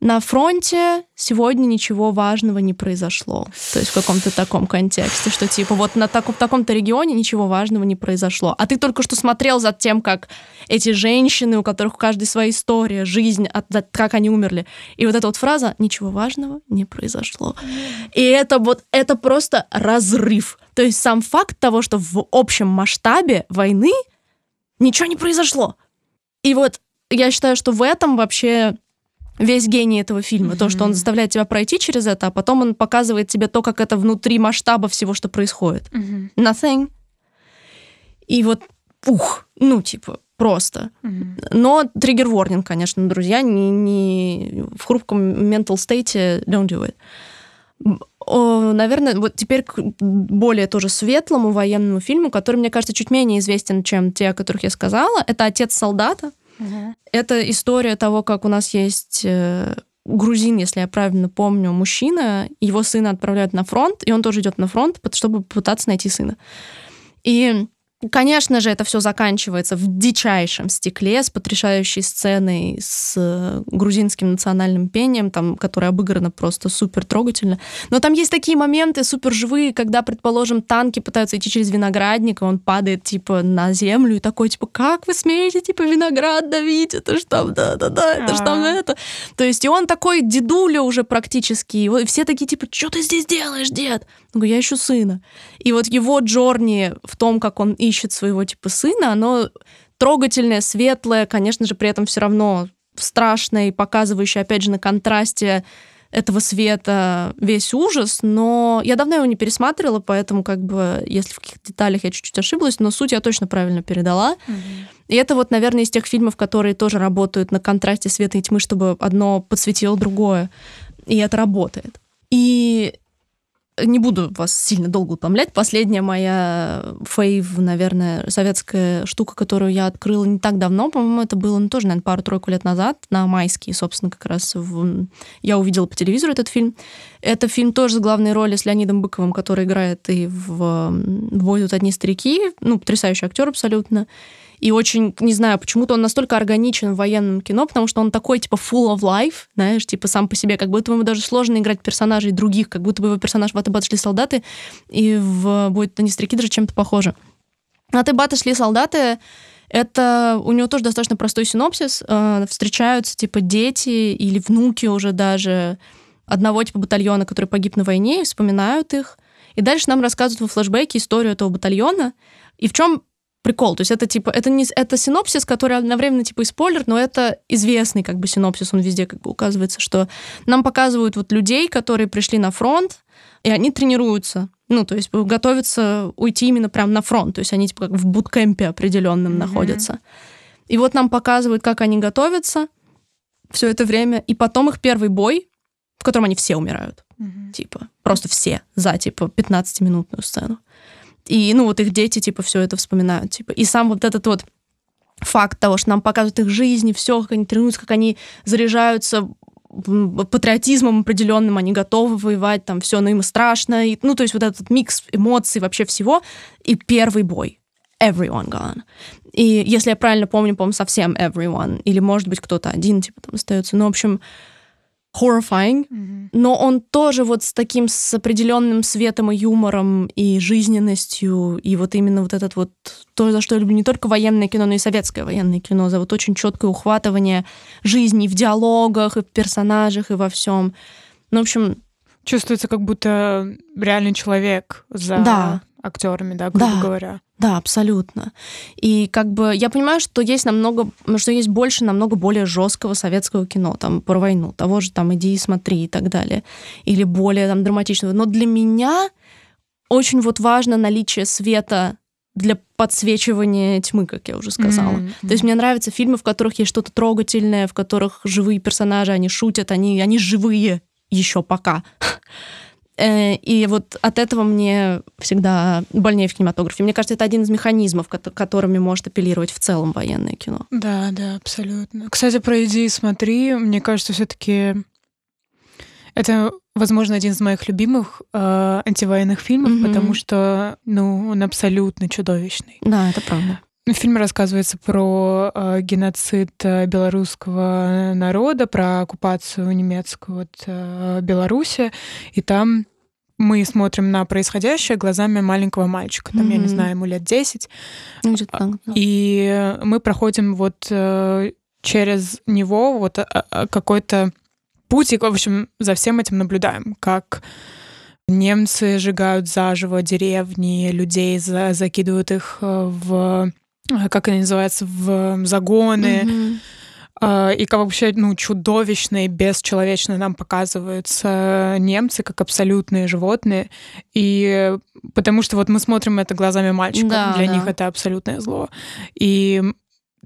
на фронте сегодня ничего важного не произошло. То есть в каком-то таком контексте, что типа вот на так- в таком-то регионе ничего важного не произошло. А ты только что смотрел за тем, как эти женщины, у которых у каждой своя история, жизнь, от- за- как они умерли. И вот эта вот фраза «ничего важного не произошло». И это вот, это просто разрыв. То есть сам факт того, что в общем масштабе войны ничего не произошло. И вот я считаю, что в этом вообще весь гений этого фильма. То, что он заставляет тебя пройти через это, а потом он показывает тебе то, как это внутри масштаба всего, что происходит. Мгм. Nothing. И вот, ух, ну, типа, просто. Мгм. Но триггер ворнинг, конечно, друзья, не, не в хрупком mental state don't do it. О, наверное, вот теперь к более тоже светлому военному фильму, который, мне кажется, чуть менее известен, чем те, о которых я сказала. Это «Отец солдата». Это история того, как у нас есть э, грузин, если я правильно помню, мужчина, его сына отправляют на фронт, и он тоже идет на фронт, чтобы пытаться найти сына. И, конечно же, это все заканчивается в дичайшем стекле с потрясающей сценой с э, грузинским национальным пением, там, которое обыграно просто супер трогательно. Но там есть такие моменты супер живые, когда, предположим, танки пытаются идти через виноградник, и он падает, типа, на землю, и такой, типа, как вы смеете, типа, виноград давить? Это ж там, да-да-да, это ж там А. это. То есть, и он такой дедуля уже практически, и все такие, типа, что ты здесь делаешь, дед? Он говорит, я ищу сына. И вот его джорни в том, как он ищет своего, типа, сына, оно трогательное, светлое, конечно же, при этом все равно страшное и показывающее, опять же, на контрасте этого света весь ужас, но я давно его не пересматривала, поэтому как бы, если в каких-то деталях я чуть-чуть ошиблась, но суть я точно правильно передала. Мгм. И это вот, наверное, из тех фильмов, которые тоже работают на контрасте света и тьмы, чтобы одно подсветило другое. И это работает. И не буду вас сильно долго утомлять. Последняя моя фейв, наверное, советская штука, которую я открыла не так давно, по-моему, это было ну, тоже, наверное, пару-тройку лет назад, на майские, собственно, как раз в... я увидела по телевизору этот фильм. Это фильм тоже с главной роли с Леонидом Быковым, который играет и в, «Бой идут одни старики», ну, потрясающий актер абсолютно. И очень, не знаю, почему-то он настолько органичен в военном кино, потому что он такой, типа, full of life, знаешь, типа, сам по себе, как будто ему даже сложно играть персонажей других, как будто бы его персонаж в «Аты шли солдаты» и в «Будет они старики» даже чем-то похожи. «Аты баты шли солдаты» это у него тоже достаточно простой синопсис. Э, Встречаются, типа, дети или внуки уже даже одного типа батальона, который погиб на войне, и вспоминают их. И дальше нам рассказывают во флешбеке историю этого батальона. И в чем прикол. То есть это типа это не это синопсис, который одновременно типа и спойлер, но это известный как бы синопсис, он везде как бы указывается, что нам показывают вот людей, которые пришли на фронт, и они тренируются. Ну, то есть готовятся уйти именно прямо на фронт. То есть они типа как в буткемпе определенном Мгм. находятся. И вот нам показывают, как они готовятся все это время. И потом их первый бой, в котором они все умирают. Мгм. Типа, просто все за, типа, 15-минутную сцену. И, ну, вот их дети, типа, все это вспоминают, типа. И сам вот этот вот факт того, что нам показывают их жизни, все, как они тренируются, как они заряжаются патриотизмом определенным, они готовы воевать, там все, но им страшно. И, ну, то есть вот этот микс эмоций вообще всего. И первый бой. Everyone gone. И если я правильно помню, по-моему, совсем everyone. Или, может быть, кто-то один, типа, там остается. Ну, в общем, horrifying. Мгм. Но он тоже вот с таким, с определенным светом и юмором, и жизненностью, и вот именно вот этот вот, то, за что я люблю не только военное кино, но и советское военное кино, за вот очень четкое ухватывание жизни в диалогах, и в персонажах, и во всем. Ну, в общем, Чувствуется, как будто реальный человек за Да. Актерами, да, грубо Да. говоря. да, абсолютно. И как бы я понимаю, что есть намного, что есть больше намного более жесткого советского кино, там, про войну, того же там «иди и смотри» и так далее, или более там драматичного. Но для меня очень вот важно наличие света для подсвечивания тьмы, как я уже сказала. М, То есть мне нравятся фильмы, в которых есть что-то трогательное, в которых живые персонажи, они шутят, они, они живые еще пока. Э, И вот от этого мне всегда больнее в кинематографе. Мне кажется, это один из механизмов, кото- которыми может апеллировать в целом военное кино. Да, да, абсолютно. Кстати, про «Иди и смотри», мне кажется, все таки это, возможно, один из моих любимых э, антивоенных фильмов, Мгм. потому что, ну, он абсолютно чудовищный. Да, это правда. В фильме рассказывается про э, геноцид э, белорусского народа, про оккупацию немецкую от э, Беларуси, и там мы смотрим на происходящее глазами маленького мальчика, там, я не знаю, ему лет 10, Ну, где-то так, да. и мы проходим вот э, через него вот а, а, какой-то путь, и, в общем, за всем этим наблюдаем, как немцы сжигают заживо деревни, людей за- закидывают их э, в э, как они называются, в загоны, а, и как вообще, ну, чудовищно и бесчеловечно нам показываются немцы как абсолютные животные. И потому что вот мы смотрим это глазами мальчика, Да, для да. них это абсолютное зло. И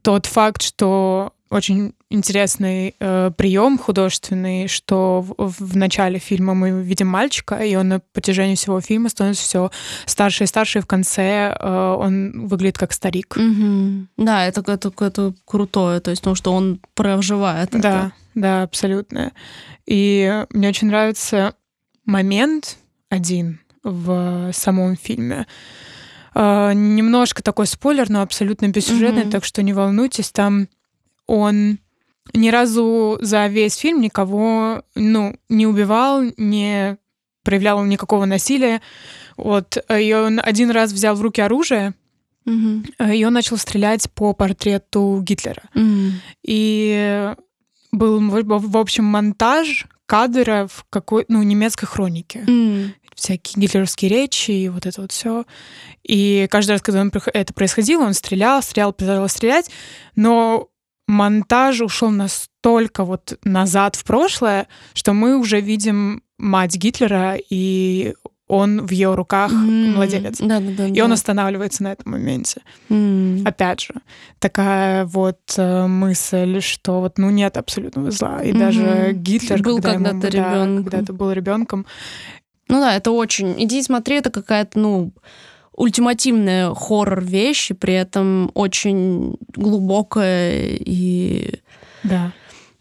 тот факт, что очень интересный э, прием художественный, что в, в начале фильма мы видим мальчика, и он на протяжении всего фильма становится все старше и старше, и в конце э, он выглядит как старик. Мгм. Да, это, это, это крутое, то есть, ну, что он проживает это. Да, да, абсолютно. И мне очень нравится момент один в самом фильме. А, немножко такой спойлер, но абсолютно бессюжетный, Мгм. так что не волнуйтесь, там он ни разу за весь фильм никого, ну, не убивал, не проявлял никакого насилия. Вот. И он один раз взял в руки оружие, э, и он начал стрелять по портрету Гитлера. М. И был, в в общем, монтаж кадров какой, ну, немецкой хроники. М. Всякие гитлеровские речи и вот это вот все. И каждый раз, когда он, это происходило, он стрелял, стрелял, продолжал стрелять, но монтаж ушел настолько вот назад в прошлое, что мы уже видим мать Гитлера, и он в ее руках М. младенец. Да, да, да. И он останавливается на этом моменте. М. Опять же, такая вот э, мысль, что вот ну нет абсолютного зла. И Мгм. даже Гитлер, Был когда когда-то да, ребенком. когда-то был ребенком. Ну да, это очень... Иди и смотри, это какая-то, ну, ультимативная хоррор-вещь, и при этом очень глубокая и... Да.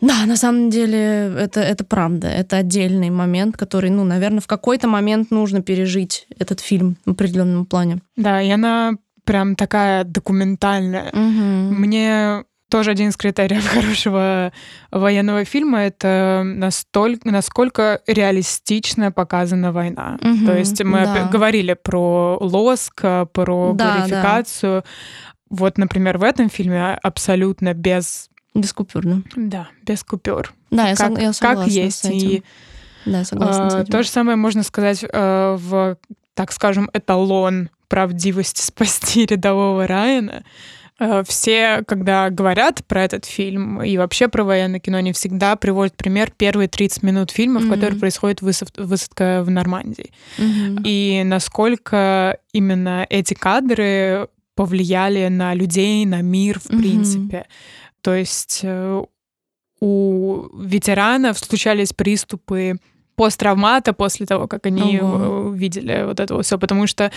Да, на самом деле это, это правда. Это отдельный момент, который, ну, наверное, в какой-то момент нужно пережить этот фильм в определенном плане. Да, и она прям такая документальная. Мгм. Мне тоже один из критериев хорошего военного фильма это настолько, насколько реалистично показана война. Мгм, То есть мы да. говорили про лоск, про Да, глорификацию. Вот, например, в этом фильме абсолютно без Без купюр, да. Да, без купюр. Да, я, как, сог- я согласна как есть. с этим. И Да, согласна с э, этим. то же самое можно сказать э, в, так скажем, эталон правдивости спасти рядового Райана. Э, Все, когда говорят про этот фильм и вообще про военное кино, они всегда приводят пример первые 30 минут фильма, в Мгм. которых происходит высад- высадка в Нормандии. Мгм. И насколько именно эти кадры повлияли на людей, на мир, в Мгм. принципе. То есть э, у ветеранов случались приступы посттравмата после того, как они Ого. увидели вот это все, потому что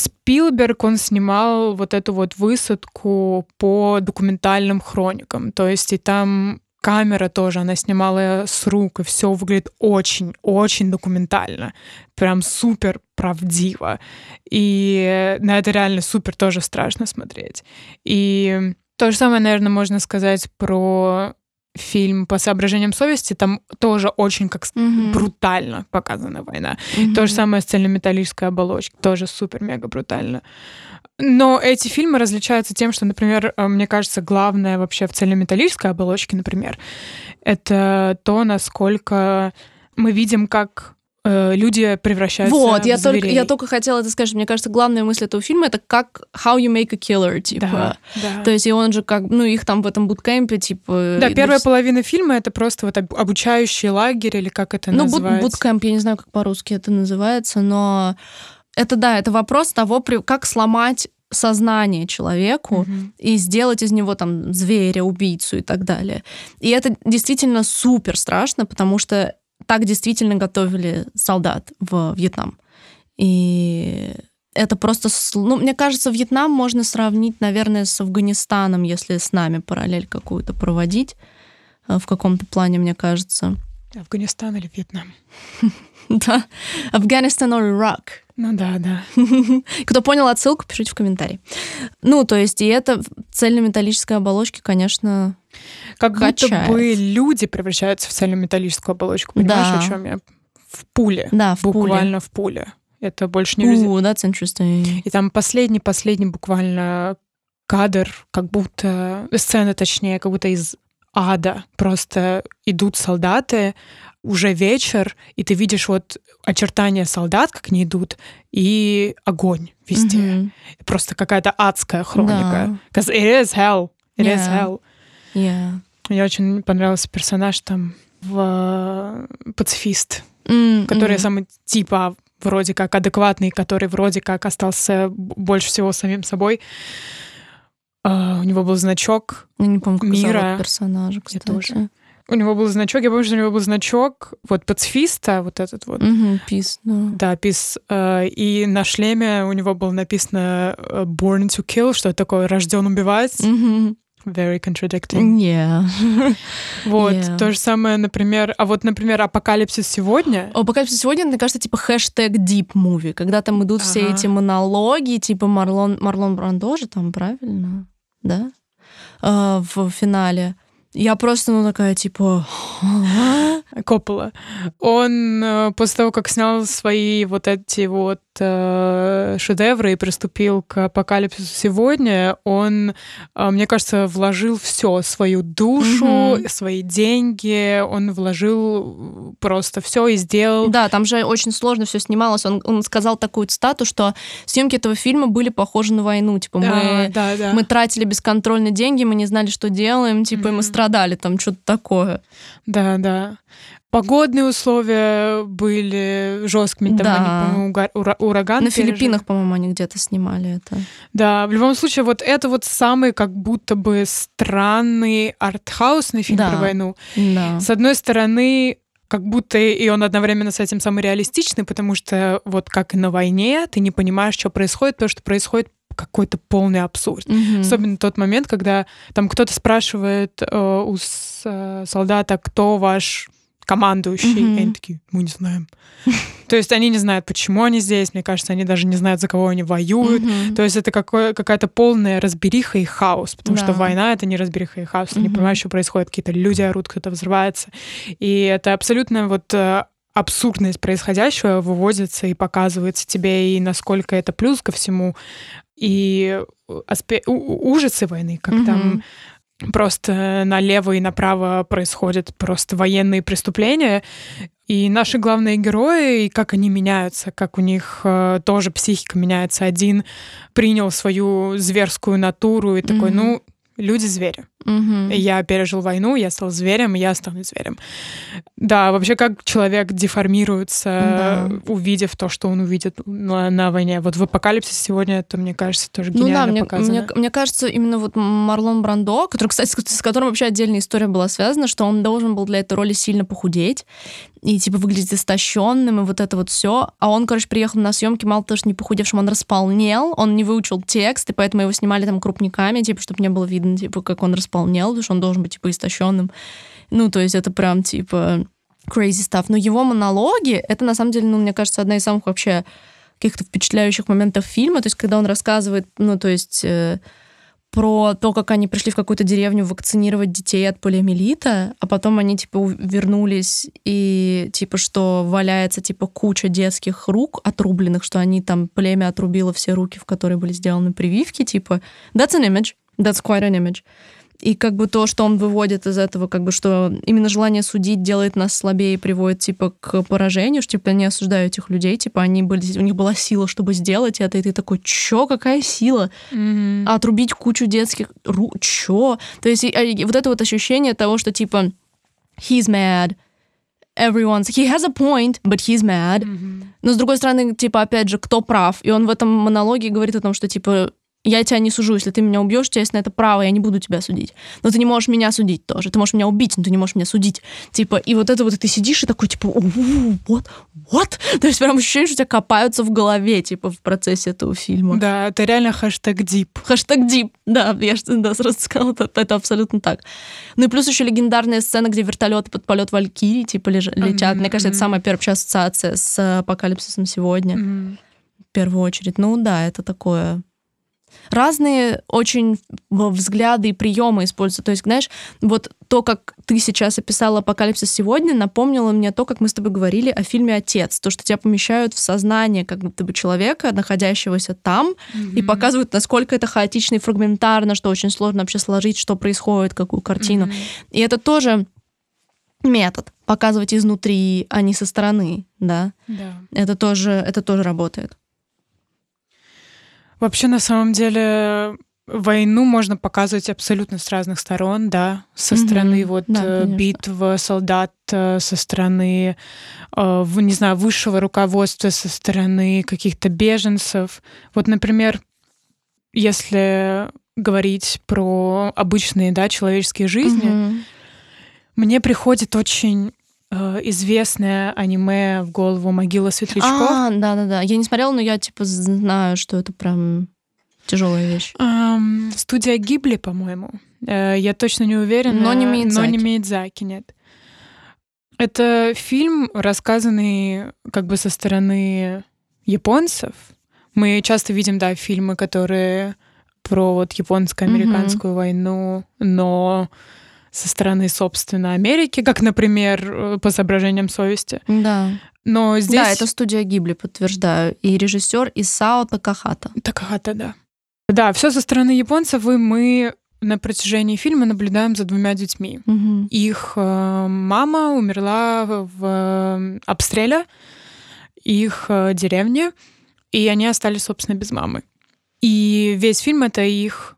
Спилберг, он снимал вот эту вот высадку по документальным хроникам, то есть и там камера тоже, она снимала с рук, и все выглядит очень-очень документально, прям супер правдиво. И на это реально супер тоже страшно смотреть. И то же самое, наверное, можно сказать про фильм по соображениям совести, там тоже очень как Мгм. брутально показана война. Мгм. То же самое с цельнометаллической оболочкой, тоже супер-мега брутально. Но эти фильмы различаются тем, что, например, э, мне кажется, главное вообще в цельнометаллической оболочке, например, это то, насколько мы видим, как э, люди превращаются Вот, я в только, зверей. я только хотела это сказать. Мне кажется, главная мысль этого фильма это как how you make a killer, типа. Да, да. То есть и он же как, ну их там в этом буткемпе, типа. Да, первая ну, половина фильма это просто вот об- обучающий лагерь или как это Ну, называется. буткемп, я не знаю, как по-русски это называется, но это да, это вопрос того, как сломать сознание человеку Мгм. и сделать из него там зверя, убийцу и так далее. И это действительно супер страшно, потому что так действительно готовили солдат в Вьетнам. И это просто, ну, мне кажется, Вьетнам можно сравнить, наверное, с Афганистаном, если с нами параллель какую-то проводить э, в каком-то плане, мне кажется. Афганистан или Вьетнам. Да. Афганистан or Ирак. Ну да, да. Кто понял отсылку, пишите в комментарии. Ну, то есть, и это цельнометаллической оболочки, конечно, Как будто Качает. бы люди превращаются в цельнометаллическую оболочку. Понимаешь, Да. о чем я? В пуле. да, в пуле. буквально в пуле. Это больше не. Ooh, that's interesting. И там последний-последний буквально кадр, как будто... Сцена, точнее, как будто из ада. Просто идут солдаты, уже вечер, и ты видишь вот очертания солдат, как они идут, и огонь везде. Мгм. Просто какая-то адская хроника. Because it is hell. It is Yeah. hell. Yeah. Мне очень понравился персонаж там в э, пацифист, М, который самый типа вроде как адекватный, который вроде как остался больше всего самим собой. А, у него был значок. Я не помню, как мира. персонажа, кстати. тоже. У него был значок, я помню, что у него был значок вот пацифиста, вот этот вот. Мгм, Peace, да. Да, пис. э, И на шлеме у него было написано э, Born to Kill, что это такое рожден убивать. Мгм. Very contradicting. Yeah. Вот, Yeah. то же самое, например, а вот, например, Апокалипсис сегодня. Пока сегодня, мне кажется, типа хэштег deep movie, когда там идут все Ага. эти монологи, типа Марлон, Марлон Брандо же там, правильно? Да? А, в финале. Я просто, ну, такая, типа... Коппола. Он э, после того, как снял свои вот эти вот э, шедевры и приступил к апокалипсису сегодня, он, э, мне кажется, вложил все, свою душу, Мгм. свои деньги, он вложил просто все и сделал. Да, там же очень сложно все снималось. Он, он сказал такую цитату, что съемки этого фильма были похожи на войну. Типа, мы, А, да, да. мы тратили бесконтрольно деньги, мы не знали, что делаем, типа, и мы страдали, там что-то такое. Да, да. Погодные условия были жесткими, там Да. они, ура- ураган На пережили. Филиппинах, по-моему, они где-то снимали это. Да, в любом случае, вот это вот самый как будто бы странный артхаусный фильм Да. про войну. Да. С одной стороны, как будто и он одновременно с этим самый реалистичный, потому что вот как и на войне, ты не понимаешь, что происходит, потому что происходит какой-то полный абсурд. Мгм. Особенно тот момент, когда там кто-то спрашивает э, у с- э, солдата, кто ваш командующий, Мгм. и они такие, мы не знаем. То есть они не знают, почему они здесь, мне кажется, они даже не знают, за кого они воюют. Мгм. То есть это какое- какая-то полная разбериха и хаос, потому Да. что война — это не разбериха и хаос, ты не Мгм. понимаешь, что происходит, какие-то люди орут, кто-то взрывается. И это абсолютно вот э, абсурдность происходящего выводится и показывается тебе, и насколько это плюс ко всему, и аспе- у- у- ужасы войны, как там Мгм. Просто налево и направо происходят просто военные преступления. И наши главные герои, и как они меняются, как у них э, тоже психика меняется. Один принял свою зверскую натуру и такой, Мгм. ну, люди звери. Мгм. Я пережил войну, я стал зверем, я останусь зверем. Да, вообще, как человек деформируется, Да. увидев то, что он увидит на, на войне. Вот в «Апокалипсисе» сегодня, это, мне кажется, тоже Ну да, гениально мне, показано. мне, мне кажется, именно вот Марлон Брандо, который, кстати, с с которым вообще отдельная история была связана, что он должен был для этой роли сильно похудеть и типа выглядеть истощенным, и вот это вот все. А он, короче, приехал на съемки, мало того, что не похудевшим, он располнел, он не выучил текст, и поэтому его снимали там крупниками, типа, чтобы не было видно, типа, как он располнел, потому что он должен быть, типа, истощенным. Ну, то есть это прям, типа, crazy stuff. Но его монологи, это, на самом деле, ну, мне кажется, одна из самых вообще каких-то впечатляющих моментов фильма. То есть, когда он рассказывает, ну, то есть, э, про то, как они пришли в какую-то деревню вакцинировать детей от полиомиелита, а потом они, типа, вернулись и, типа, что валяется, типа, куча детских рук отрубленных, что они там, племя отрубило все руки, в которые были сделаны прививки, типа, that's an image, that's quite an image. И как бы то, что он выводит из этого, как бы что именно желание судить делает нас слабее и приводит типа к поражению, что типа не осуждаю этих людей, типа они были, у них была сила, чтобы сделать это, и ты такой, чё, какая сила? Мгм. А отрубить кучу детских ру, чё? То есть и- и вот это вот ощущение того, что типа he's mad, everyone's, he has a point, but he's mad. Мгм. Но с другой стороны, типа, опять же, кто прав? И он в этом монологе говорит о том, что, типа, я тебя не сужу, если ты меня убьешь, у тебя есть на это право, я не буду тебя судить. Но ты не можешь меня судить тоже. Ты можешь меня убить, но ты не можешь меня судить. Типа, и вот это вот, и ты сидишь и такой, типа, вот, вот. То есть прям ощущение, что у тебя копаются в голове, типа, в процессе этого фильма. Да, это реально хэштег дип. Хэштег дип. Да, я да, сразу сказала, это, это абсолютно так. Ну и плюс еще легендарная сцена, где вертолеты под полет Валькирии, типа, лежа- летят. Мне кажется, это самая первая ассоциация с э, апокалипсисом сегодня Мгм. в первую очередь. Ну да, это такое. Разные очень в- взгляды и приемы используются. То есть, знаешь, вот то, как ты сейчас описала апокалипсис сегодня, напомнило мне то, как мы с тобой говорили о фильме Отец. То, что тебя помещают в сознание как будто бы человека, находящегося там, и Мгм. показывают, насколько это хаотично и фрагментарно, что очень сложно вообще сложить, что происходит, какую картину. Мгм. И это тоже метод показывать изнутри, а не со стороны, да. Да. Это тоже, это тоже работает. Вообще, на самом деле, войну можно показывать абсолютно с разных сторон, да, со Мгм. стороны вот Да, э, конечно. битв солдат, э, со стороны, э, не знаю, высшего руководства, со стороны каких-то беженцев. Вот, например, если говорить про обычные, да, человеческие жизни, Мгм. мне приходит очень э, известное аниме в голову «Могила светлячков». А, да, да, да. Я не смотрела, но я типа знаю, что это прям тяжелая вещь. Ам, студия Гибли, по-моему. Э, я точно не уверена. Но не Но Миядзаки. не Миядзаки, нет. Это фильм, рассказанный как бы со стороны японцев. Мы часто видим, да, фильмы, которые про вот японско-американскую войну, но со стороны, собственно, Америки, как, например, э, по соображениям совести. Да. Но здесь... Да, это студия Гибли, подтверждаю. И режиссер Исао Такахата. Такахата, да. Да, все со стороны японцев, и мы на протяжении фильма наблюдаем за двумя детьми. Мгм. Их э, мама умерла в э, обстреле их деревни, и они остались, собственно, без мамы. И весь фильм — это их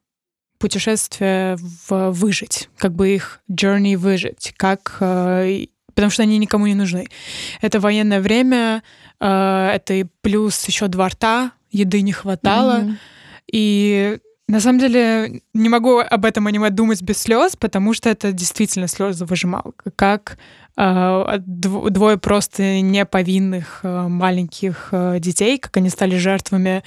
путешествие в выжить, как бы их journey выжить, как... э, потому что они никому не нужны. Это военное время, э, это и плюс еще два рта, еды не хватало. Мгм. И на самом деле не могу об этом аниме думать без слез, потому что это действительно слезы выжимал. Как э, дв- двое просто неповинных э, маленьких э, детей, как они стали жертвами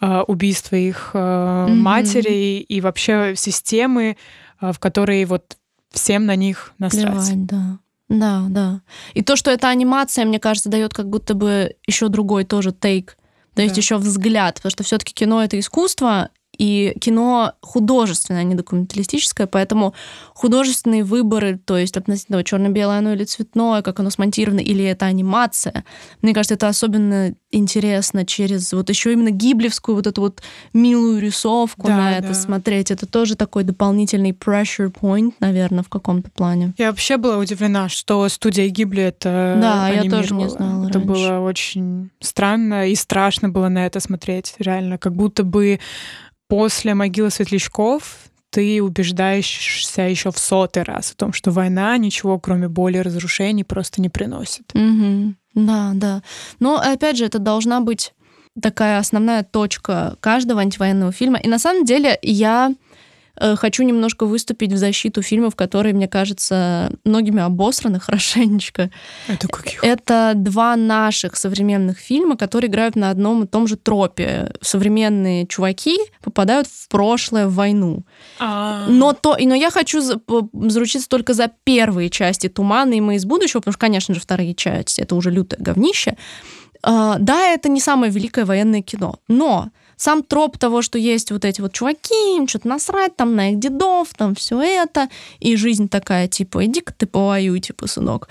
э, убийства их э, Мгм. матери и вообще системы, э, в которой вот всем на них насрать. Плевать, да. Да, да. И то, что эта анимация, мне кажется, дает как будто бы еще другой тоже тейк. То есть Да. еще взгляд, потому что все-таки кино это искусство, и кино художественное, а не документалистическое, поэтому художественные выборы, то есть относительно черно-белое оно или цветное, как оно смонтировано, или это анимация, мне кажется, это особенно интересно через вот еще именно гиблевскую вот эту вот милую рисовку Да, на это да. смотреть. Это тоже такой дополнительный pressure point, наверное, в каком-то плане. Я вообще была удивлена, что студия Гибли это Да, я тоже не знала Это раньше. было очень странно и страшно было на это смотреть, реально. Как будто бы после «Могилы светлячков» ты убеждаешься еще в сотый раз о том, что война ничего, кроме боли и разрушений, просто не приносит. Угу. Да, да. Но опять же, это должна быть такая основная точка каждого антивоенного фильма. И на самом деле я хочу немножко выступить в защиту фильмов, которые, мне кажется, многими обосраны хорошенечко. Это каких? Это два наших современных фильма, которые играют на одном и том же тропе. Современные чуваки попадают в прошлое, в войну. А. Но, то, но я хочу заручиться только за первые части «Тумана» и «Мы из будущего», потому что, конечно же, вторые части — это уже лютое говнище. А, да, это не самое великое военное кино, но сам троп того, что есть вот эти вот чуваки, что-то насрать там на их дедов, там все это, и жизнь такая, типа, иди-ка ты повоюй, типа, сынок.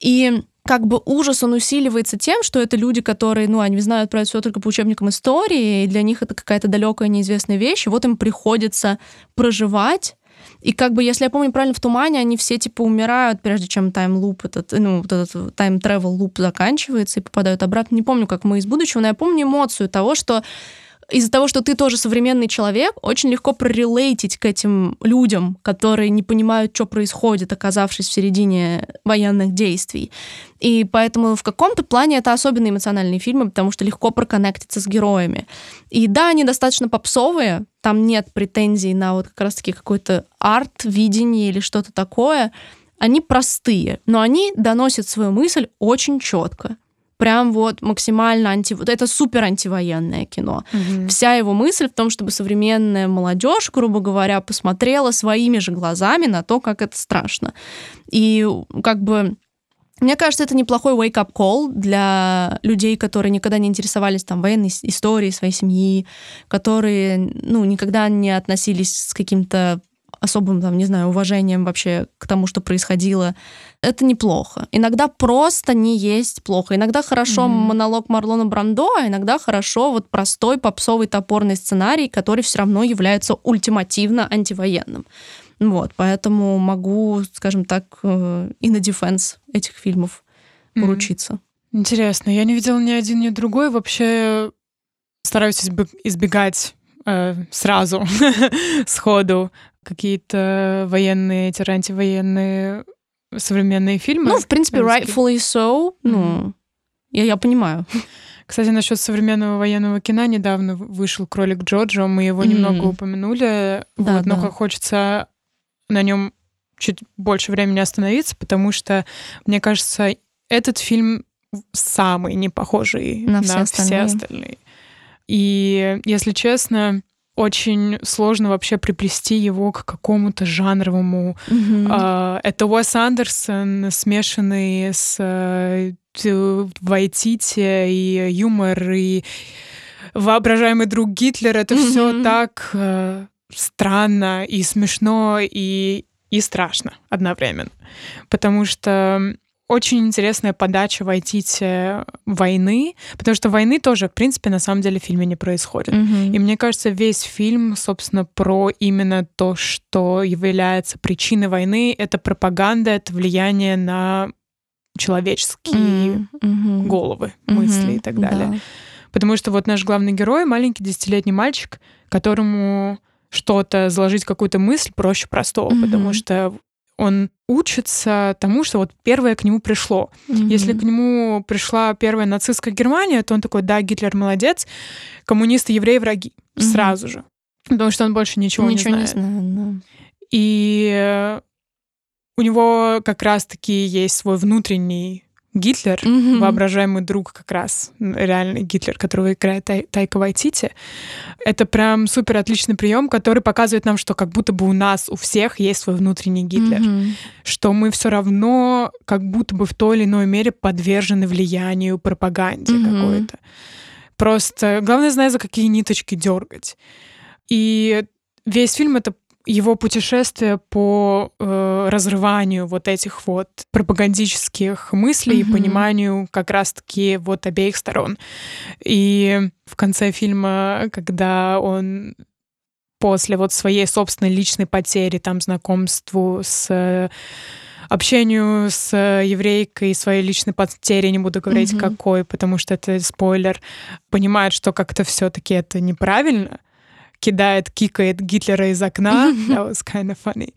И как бы ужас, он усиливается тем, что это люди, которые, ну, они знают про это все только по учебникам истории, и для них это какая-то далекая неизвестная вещь, и вот им приходится проживать и как бы, если я помню правильно, в тумане они все типа умирают, прежде чем тайм-луп этот, ну, вот этот тайм-тревел луп заканчивается и попадают обратно. Не помню, как мы из будущего, но я помню эмоцию того, что из-за того, что ты тоже современный человек, очень легко прорелейтить к этим людям, которые не понимают, что происходит, оказавшись в середине военных действий. И поэтому в каком-то плане это особенно эмоциональные фильмы, потому что легко проконнектиться с героями. И да, они достаточно попсовые, там нет претензий на вот как раз-таки какой-то арт, видение или что-то такое. Они простые, но они доносят свою мысль очень четко прям вот максимально анти... Вот это супер антивоенное кино. Угу. Вся его мысль в том, чтобы современная молодежь, грубо говоря, посмотрела своими же глазами на то, как это страшно. И как бы мне кажется, это неплохой wake-up call для людей, которые никогда не интересовались там военной историей своей семьи, которые, ну, никогда не относились с каким-то особым, там, не знаю, уважением вообще к тому, что происходило, это неплохо. Иногда просто не есть плохо. Иногда хорошо mm-hmm. монолог Марлона Брандо, а иногда хорошо вот простой попсовый топорный сценарий, который все равно является ультимативно антивоенным. Вот, поэтому могу, скажем так, э, и на дефенс этих фильмов поручиться. Mm-hmm. Интересно, я не видела ни один, ни другой. Вообще стараюсь избегать э, сразу сходу какие-то военные, антивоенные современные фильмы. Ну, в принципе, rightfully so. Ну, я, я понимаю. Кстати, насчет современного военного кино недавно вышел кролик Джоджо, мы его mm-hmm. немного упомянули, да, вот, но да. хочется на нем чуть больше времени остановиться, потому что, мне кажется, этот фильм самый не похожий на, на все, остальные. все остальные. И, если честно, очень сложно вообще приплести его к какому-то жанровому. Mm-hmm. Это Уэс Андерсон, смешанный с э, Вайтити и юмор, и воображаемый друг Гитлера. Это mm-hmm. все так э, странно и смешно, и, и страшно одновременно. Потому что очень интересная подача в Айтите войны, потому что войны тоже, в принципе, на самом деле в фильме не происходит. Mm-hmm. И мне кажется, весь фильм, собственно, про именно то, что является причиной войны, это пропаганда, это влияние на человеческие mm-hmm. головы, мысли mm-hmm. и так далее. Да. Потому что вот наш главный герой, маленький десятилетний мальчик, которому что-то заложить какую-то мысль проще простого, mm-hmm. потому что он учится тому, что вот первое к нему пришло. Mm-hmm. Если к нему пришла первая нацистская Германия, то он такой, да, Гитлер молодец, коммунисты, евреи, враги. Mm-hmm. Сразу же. Потому что он больше ничего, ничего не знает. Не знаю, да. И у него как раз-таки есть свой внутренний Гитлер, mm-hmm. воображаемый друг как раз, реальный Гитлер, которого играет Тай, Тайка Вайтити, это прям супер отличный прием, который показывает нам, что как будто бы у нас, у всех есть свой внутренний Гитлер, mm-hmm. что мы все равно как будто бы в той или иной мере подвержены влиянию пропаганде mm-hmm. какой-то. Просто главное знать, за какие ниточки дергать. И весь фильм это его путешествие по э, разрыванию вот этих вот пропагандических мыслей mm-hmm. и пониманию как раз-таки вот обеих сторон. И в конце фильма, когда он после вот своей собственной личной потери, там, знакомству с общению с еврейкой, своей личной потери, не буду говорить mm-hmm. какой, потому что это спойлер, понимает, что как-то все-таки это неправильно, кидает, кикает Гитлера из окна. That was kind of funny.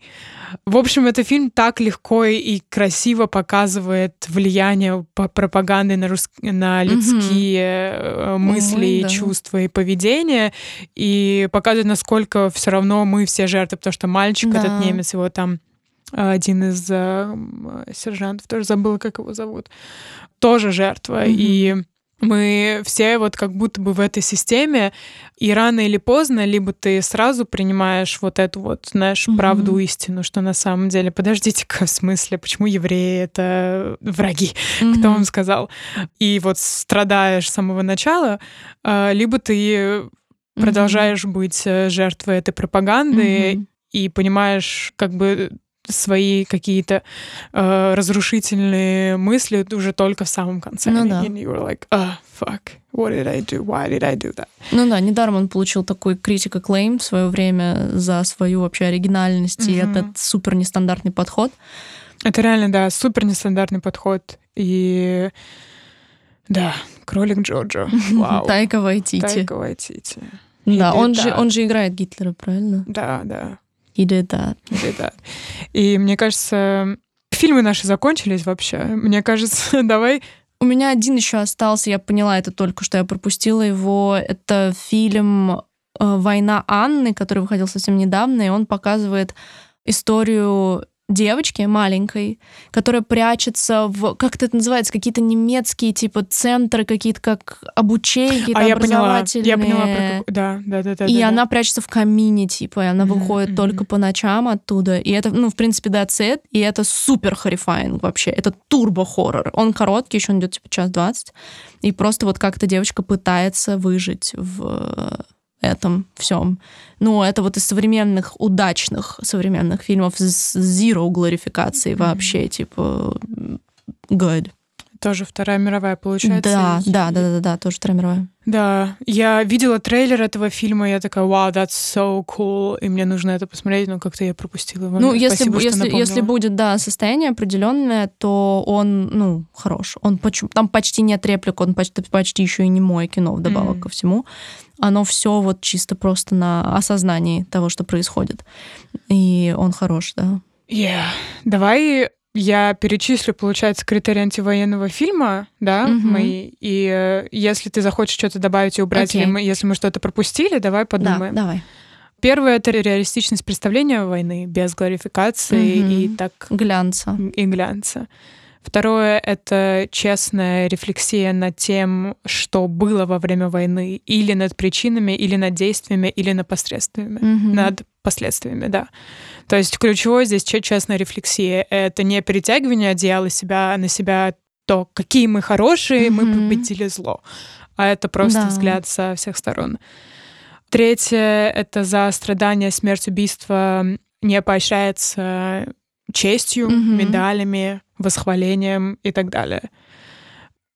В общем, этот фильм так легко и красиво показывает влияние пропаганды на, рус... на людские mm-hmm. мысли, Ой, да. чувства и поведение, и показывает, насколько все равно мы все жертвы, потому что мальчик, да. этот немец, его там один из э, сержантов, тоже забыла, как его зовут, тоже жертва. Mm-hmm. И мы все вот как будто бы в этой системе, и рано или поздно, либо ты сразу принимаешь вот эту вот, знаешь, mm-hmm. правду, истину, что на самом деле, подождите-ка, в смысле, почему евреи — это враги? Mm-hmm. Кто вам сказал? И вот страдаешь с самого начала, а, либо ты продолжаешь mm-hmm. быть э, жертвой этой пропаганды mm-hmm. и понимаешь, как бы свои какие-то э, разрушительные мысли уже только в самом конце. Ну да. And you were like, oh, fuck, what did I do? Why did I do that? Ну да, недаром он получил такой критика клейм в свое время за свою вообще оригинальность mm-hmm. и этот супер нестандартный подход. Это реально, да, супер нестандартный подход. И да, кролик Джорджо. Вау. Тайка Вайтити. Тайка Вайтити. Да, он же, он же играет Гитлера, правильно? Да, да. That. He did that. И мне кажется, фильмы наши закончились вообще. Мне кажется, давай у меня один еще остался, я поняла это только что, я пропустила его. Это фильм э, «Война Анны», который выходил совсем недавно, и он показывает историю девочки маленькой, которая прячется в, как это называется, какие-то немецкие типа центры, какие-то как какие-то а я. Поняла, я поняла, про... да, да, да, да. И да, она да. прячется в камине, типа, и она выходит mm-hmm. только по ночам оттуда. И это, ну, в принципе, да, цвет, и это супер хоррифайинг вообще. Это турбо-хоррор. Он короткий, еще он идет типа час двадцать. И просто вот как-то девочка пытается выжить в этом всем. Ну, это вот из современных, удачных современных фильмов с zero глорификацией mm-hmm. вообще, типа, good. Тоже Вторая мировая, получается. Да, и... да, да, да, да, тоже Вторая мировая. Да, я видела трейлер этого фильма, я такая, вау, that's so cool, и мне нужно это посмотреть, но как-то я пропустила его. Ну, если, Спасибо, если, если будет, да, состояние определенное, то он, ну, хорош. Он там почти нет реплик, он почти, почти еще и не мое кино вдобавок mm. ко всему. Оно все вот чисто просто на осознании того, что происходит. И он хорош, да. Yeah. Давай я перечислю, получается, критерии антивоенного фильма, да, угу. мои. И э, если ты захочешь что-то добавить и убрать, okay. или мы, если мы что-то пропустили, давай подумаем. Да, давай. Первое это реалистичность представления войны без глорификации угу. и так глянца и глянца. Второе — это честная рефлексия над тем, что было во время войны, или над причинами, или над действиями, или над последствиями. Mm-hmm. Над последствиями, да. То есть ключевое здесь честная рефлексия. Это не перетягивание одеяла себя на себя то, какие мы хорошие, mm-hmm. мы победили зло. А это просто да. взгляд со всех сторон. Третье — это за страдания, смерть, убийство не поощряется честью, mm-hmm. медалями, восхвалением и так далее.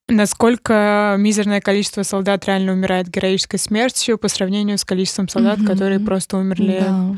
Насколько мизерное количество солдат реально умирает героической смертью по сравнению с количеством солдат, mm-hmm. которые просто умерли да.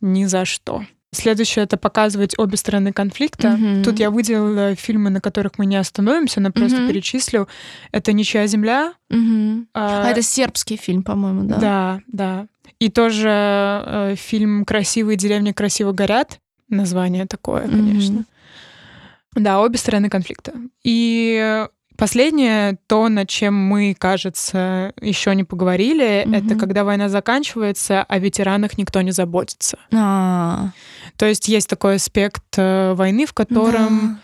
ни за что. Следующее это показывать обе стороны конфликта. Mm-hmm. Тут я выделила фильмы, на которых мы не остановимся, но просто mm-hmm. перечислю. Это Ничья земля. Mm-hmm. А, а это сербский фильм, по-моему, да? Да, да. И тоже э, фильм Красивые деревни красиво горят. Название такое, конечно. Mm-hmm. Да, обе стороны конфликта. И Последнее, то, над чем мы, кажется, еще не поговорили, угу. это когда война заканчивается, о ветеранах никто не заботится. А-а-а. То есть есть такой аспект э, войны, в котором.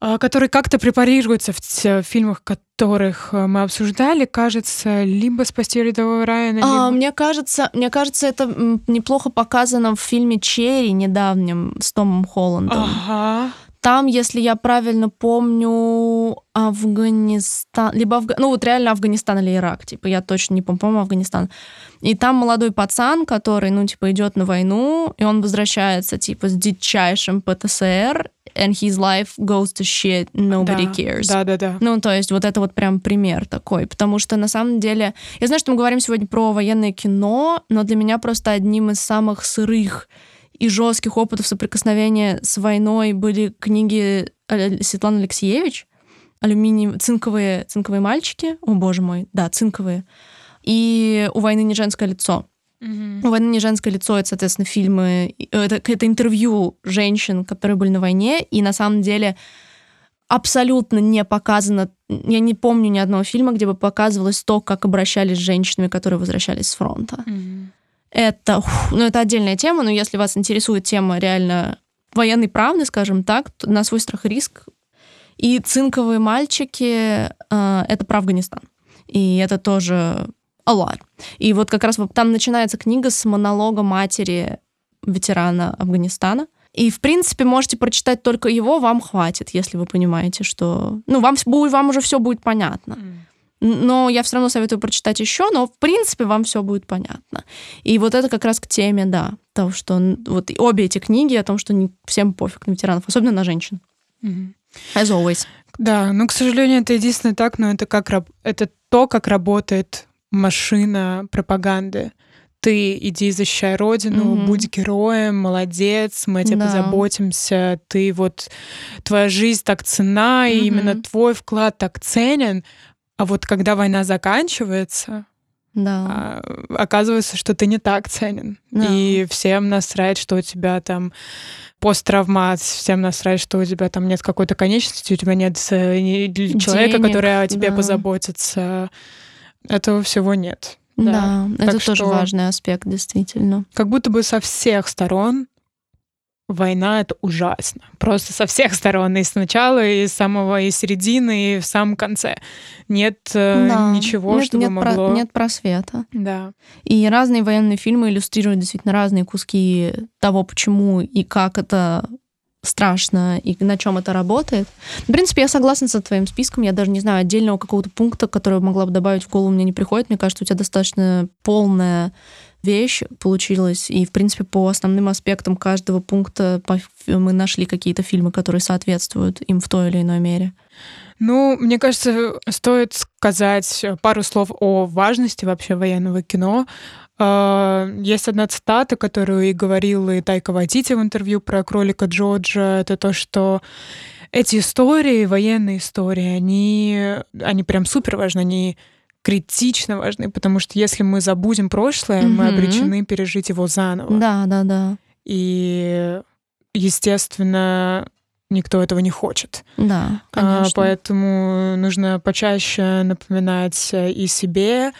Который как-то препарируется в, в фильмах, которых э, мы обсуждали, кажется, либо «Спасти рядового Райана», а, либо... Мне кажется, мне кажется, это неплохо показано в фильме «Черри» недавнем с Томом Холландом. Ага. Там, если я правильно помню, Афганистан, либо Афга... ну вот реально Афганистан или Ирак, типа я точно не помню, по-моему, Афганистан. И там молодой пацан, который, ну типа идет на войну, и он возвращается типа с дичайшим ПТСР, and his life goes to shit, nobody да, cares. Да, да, да. Ну то есть вот это вот прям пример такой, потому что на самом деле я знаю, что мы говорим сегодня про военное кино, но для меня просто одним из самых сырых и жестких опытов соприкосновения с войной были книги Светланы Алексеевич, алюминиевые, цинковые, цинковые мальчики, о боже мой, да, цинковые, и «У войны не женское лицо». Mm. Война не женское лицо, это, соответственно, фильмы, это, это интервью женщин, которые были на войне, и на самом деле абсолютно не показано, я не помню ни одного фильма, где бы показывалось то, как обращались с женщинами, которые возвращались с фронта. Mm-hmm. Это, ну, это отдельная тема, но если вас интересует тема реально военной правды, скажем так, на свой страх и риск. И цинковые мальчики э, это про Афганистан. И это тоже a lot. И вот как раз там начинается книга с монолога матери ветерана Афганистана. И, в принципе, можете прочитать только его, вам хватит, если вы понимаете, что... Ну, вам, вам уже все будет понятно. Но я все равно советую прочитать еще, но, в принципе, вам все будет понятно. И вот это как раз к теме, да, того, что вот обе эти книги о том, что не всем пофиг на ветеранов, особенно на женщин. Mm-hmm. As always. Да, ну, к сожалению, это единственное так, но это как это то, как работает машина пропаганды ты иди защищай родину, mm-hmm. будь героем, молодец, мы о тебе да. позаботимся, ты вот твоя жизнь так цена, mm-hmm. и именно твой вклад так ценен. А вот когда война заканчивается, да. А, оказывается, что ты не так ценен. Да. И всем насрать, что у тебя там посттравмат, всем насрать, что у тебя там нет какой-то конечности, у тебя нет э, человека, Денег, который о тебе да. позаботится. Этого всего нет. Да, да это тоже важный аспект, действительно. Как будто бы со всех сторон война это ужасно. Просто со всех сторон. И сначала, и с самого, и середины, и в самом конце. Нет э, да. ничего, нет, чтобы нет могло... Про, нет просвета. Да. И разные военные фильмы иллюстрируют действительно разные куски того, почему и как это страшно и на чем это работает. В принципе, я согласна со твоим списком. Я даже не знаю отдельного какого-то пункта, который могла бы добавить в голову, мне не приходит. Мне кажется, у тебя достаточно полная вещь получилась. И, в принципе, по основным аспектам каждого пункта мы нашли какие-то фильмы, которые соответствуют им в той или иной мере. Ну, мне кажется, стоит сказать пару слов о важности вообще военного кино. А, есть одна цитата, которую и говорил и Тайка Вайтити в интервью про кролика Джорджа. Это то, что эти истории, военные истории, они, они прям супер важны, они критично важны, потому что если мы забудем прошлое, mm-hmm. мы обречены пережить его заново. Да, да, да. И, естественно, никто этого не хочет. Да, конечно. А, поэтому нужно почаще напоминать и себе,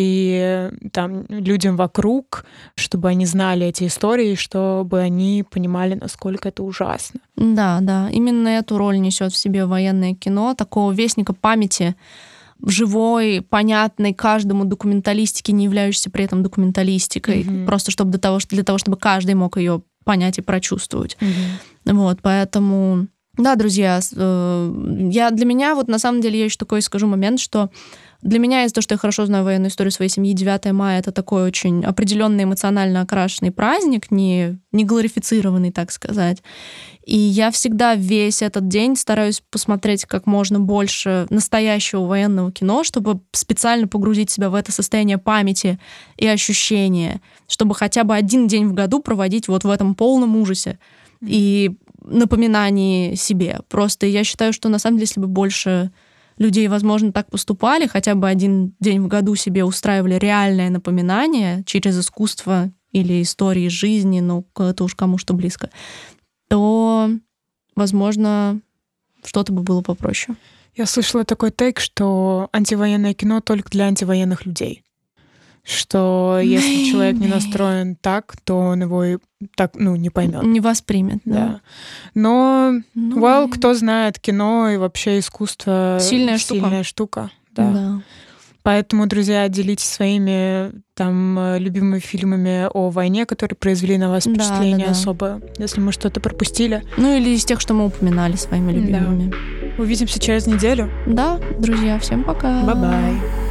и там людям вокруг, чтобы они знали эти истории, чтобы они понимали, насколько это ужасно. Да, да, именно эту роль несет в себе военное кино, такого вестника памяти, живой, понятной каждому документалистике, не являющейся при этом документалистикой, mm-hmm. просто чтобы для того, для того, чтобы каждый мог ее понять и прочувствовать. Mm-hmm. Вот, поэтому, да, друзья, э, я для меня вот на самом деле я еще такой скажу момент, что для меня из-за того, что я хорошо знаю военную историю своей семьи, 9 мая — это такой очень определенный эмоционально окрашенный праздник, не, не глорифицированный, так сказать. И я всегда весь этот день стараюсь посмотреть как можно больше настоящего военного кино, чтобы специально погрузить себя в это состояние памяти и ощущения, чтобы хотя бы один день в году проводить вот в этом полном ужасе и напоминании себе. Просто я считаю, что на самом деле, если бы больше людей, возможно, так поступали, хотя бы один день в году себе устраивали реальное напоминание через искусство или истории жизни, ну, это уж кому что близко, то, возможно, что-то бы было попроще. Я слышала такой тейк, что антивоенное кино только для антивоенных людей что если человек не настроен так, то он его и так, ну, не поймет. Не воспримет, да. да. Но, ну, well, кто знает, кино и вообще искусство сильная, сильная штука. штука да. да. Поэтому, друзья, делитесь своими там любимыми фильмами о войне, которые произвели на вас впечатление да, да, да. особо, если мы что-то пропустили. Ну или из тех, что мы упоминали своими любимыми. Да. Увидимся через неделю. Да, друзья, всем пока. Bye-bye.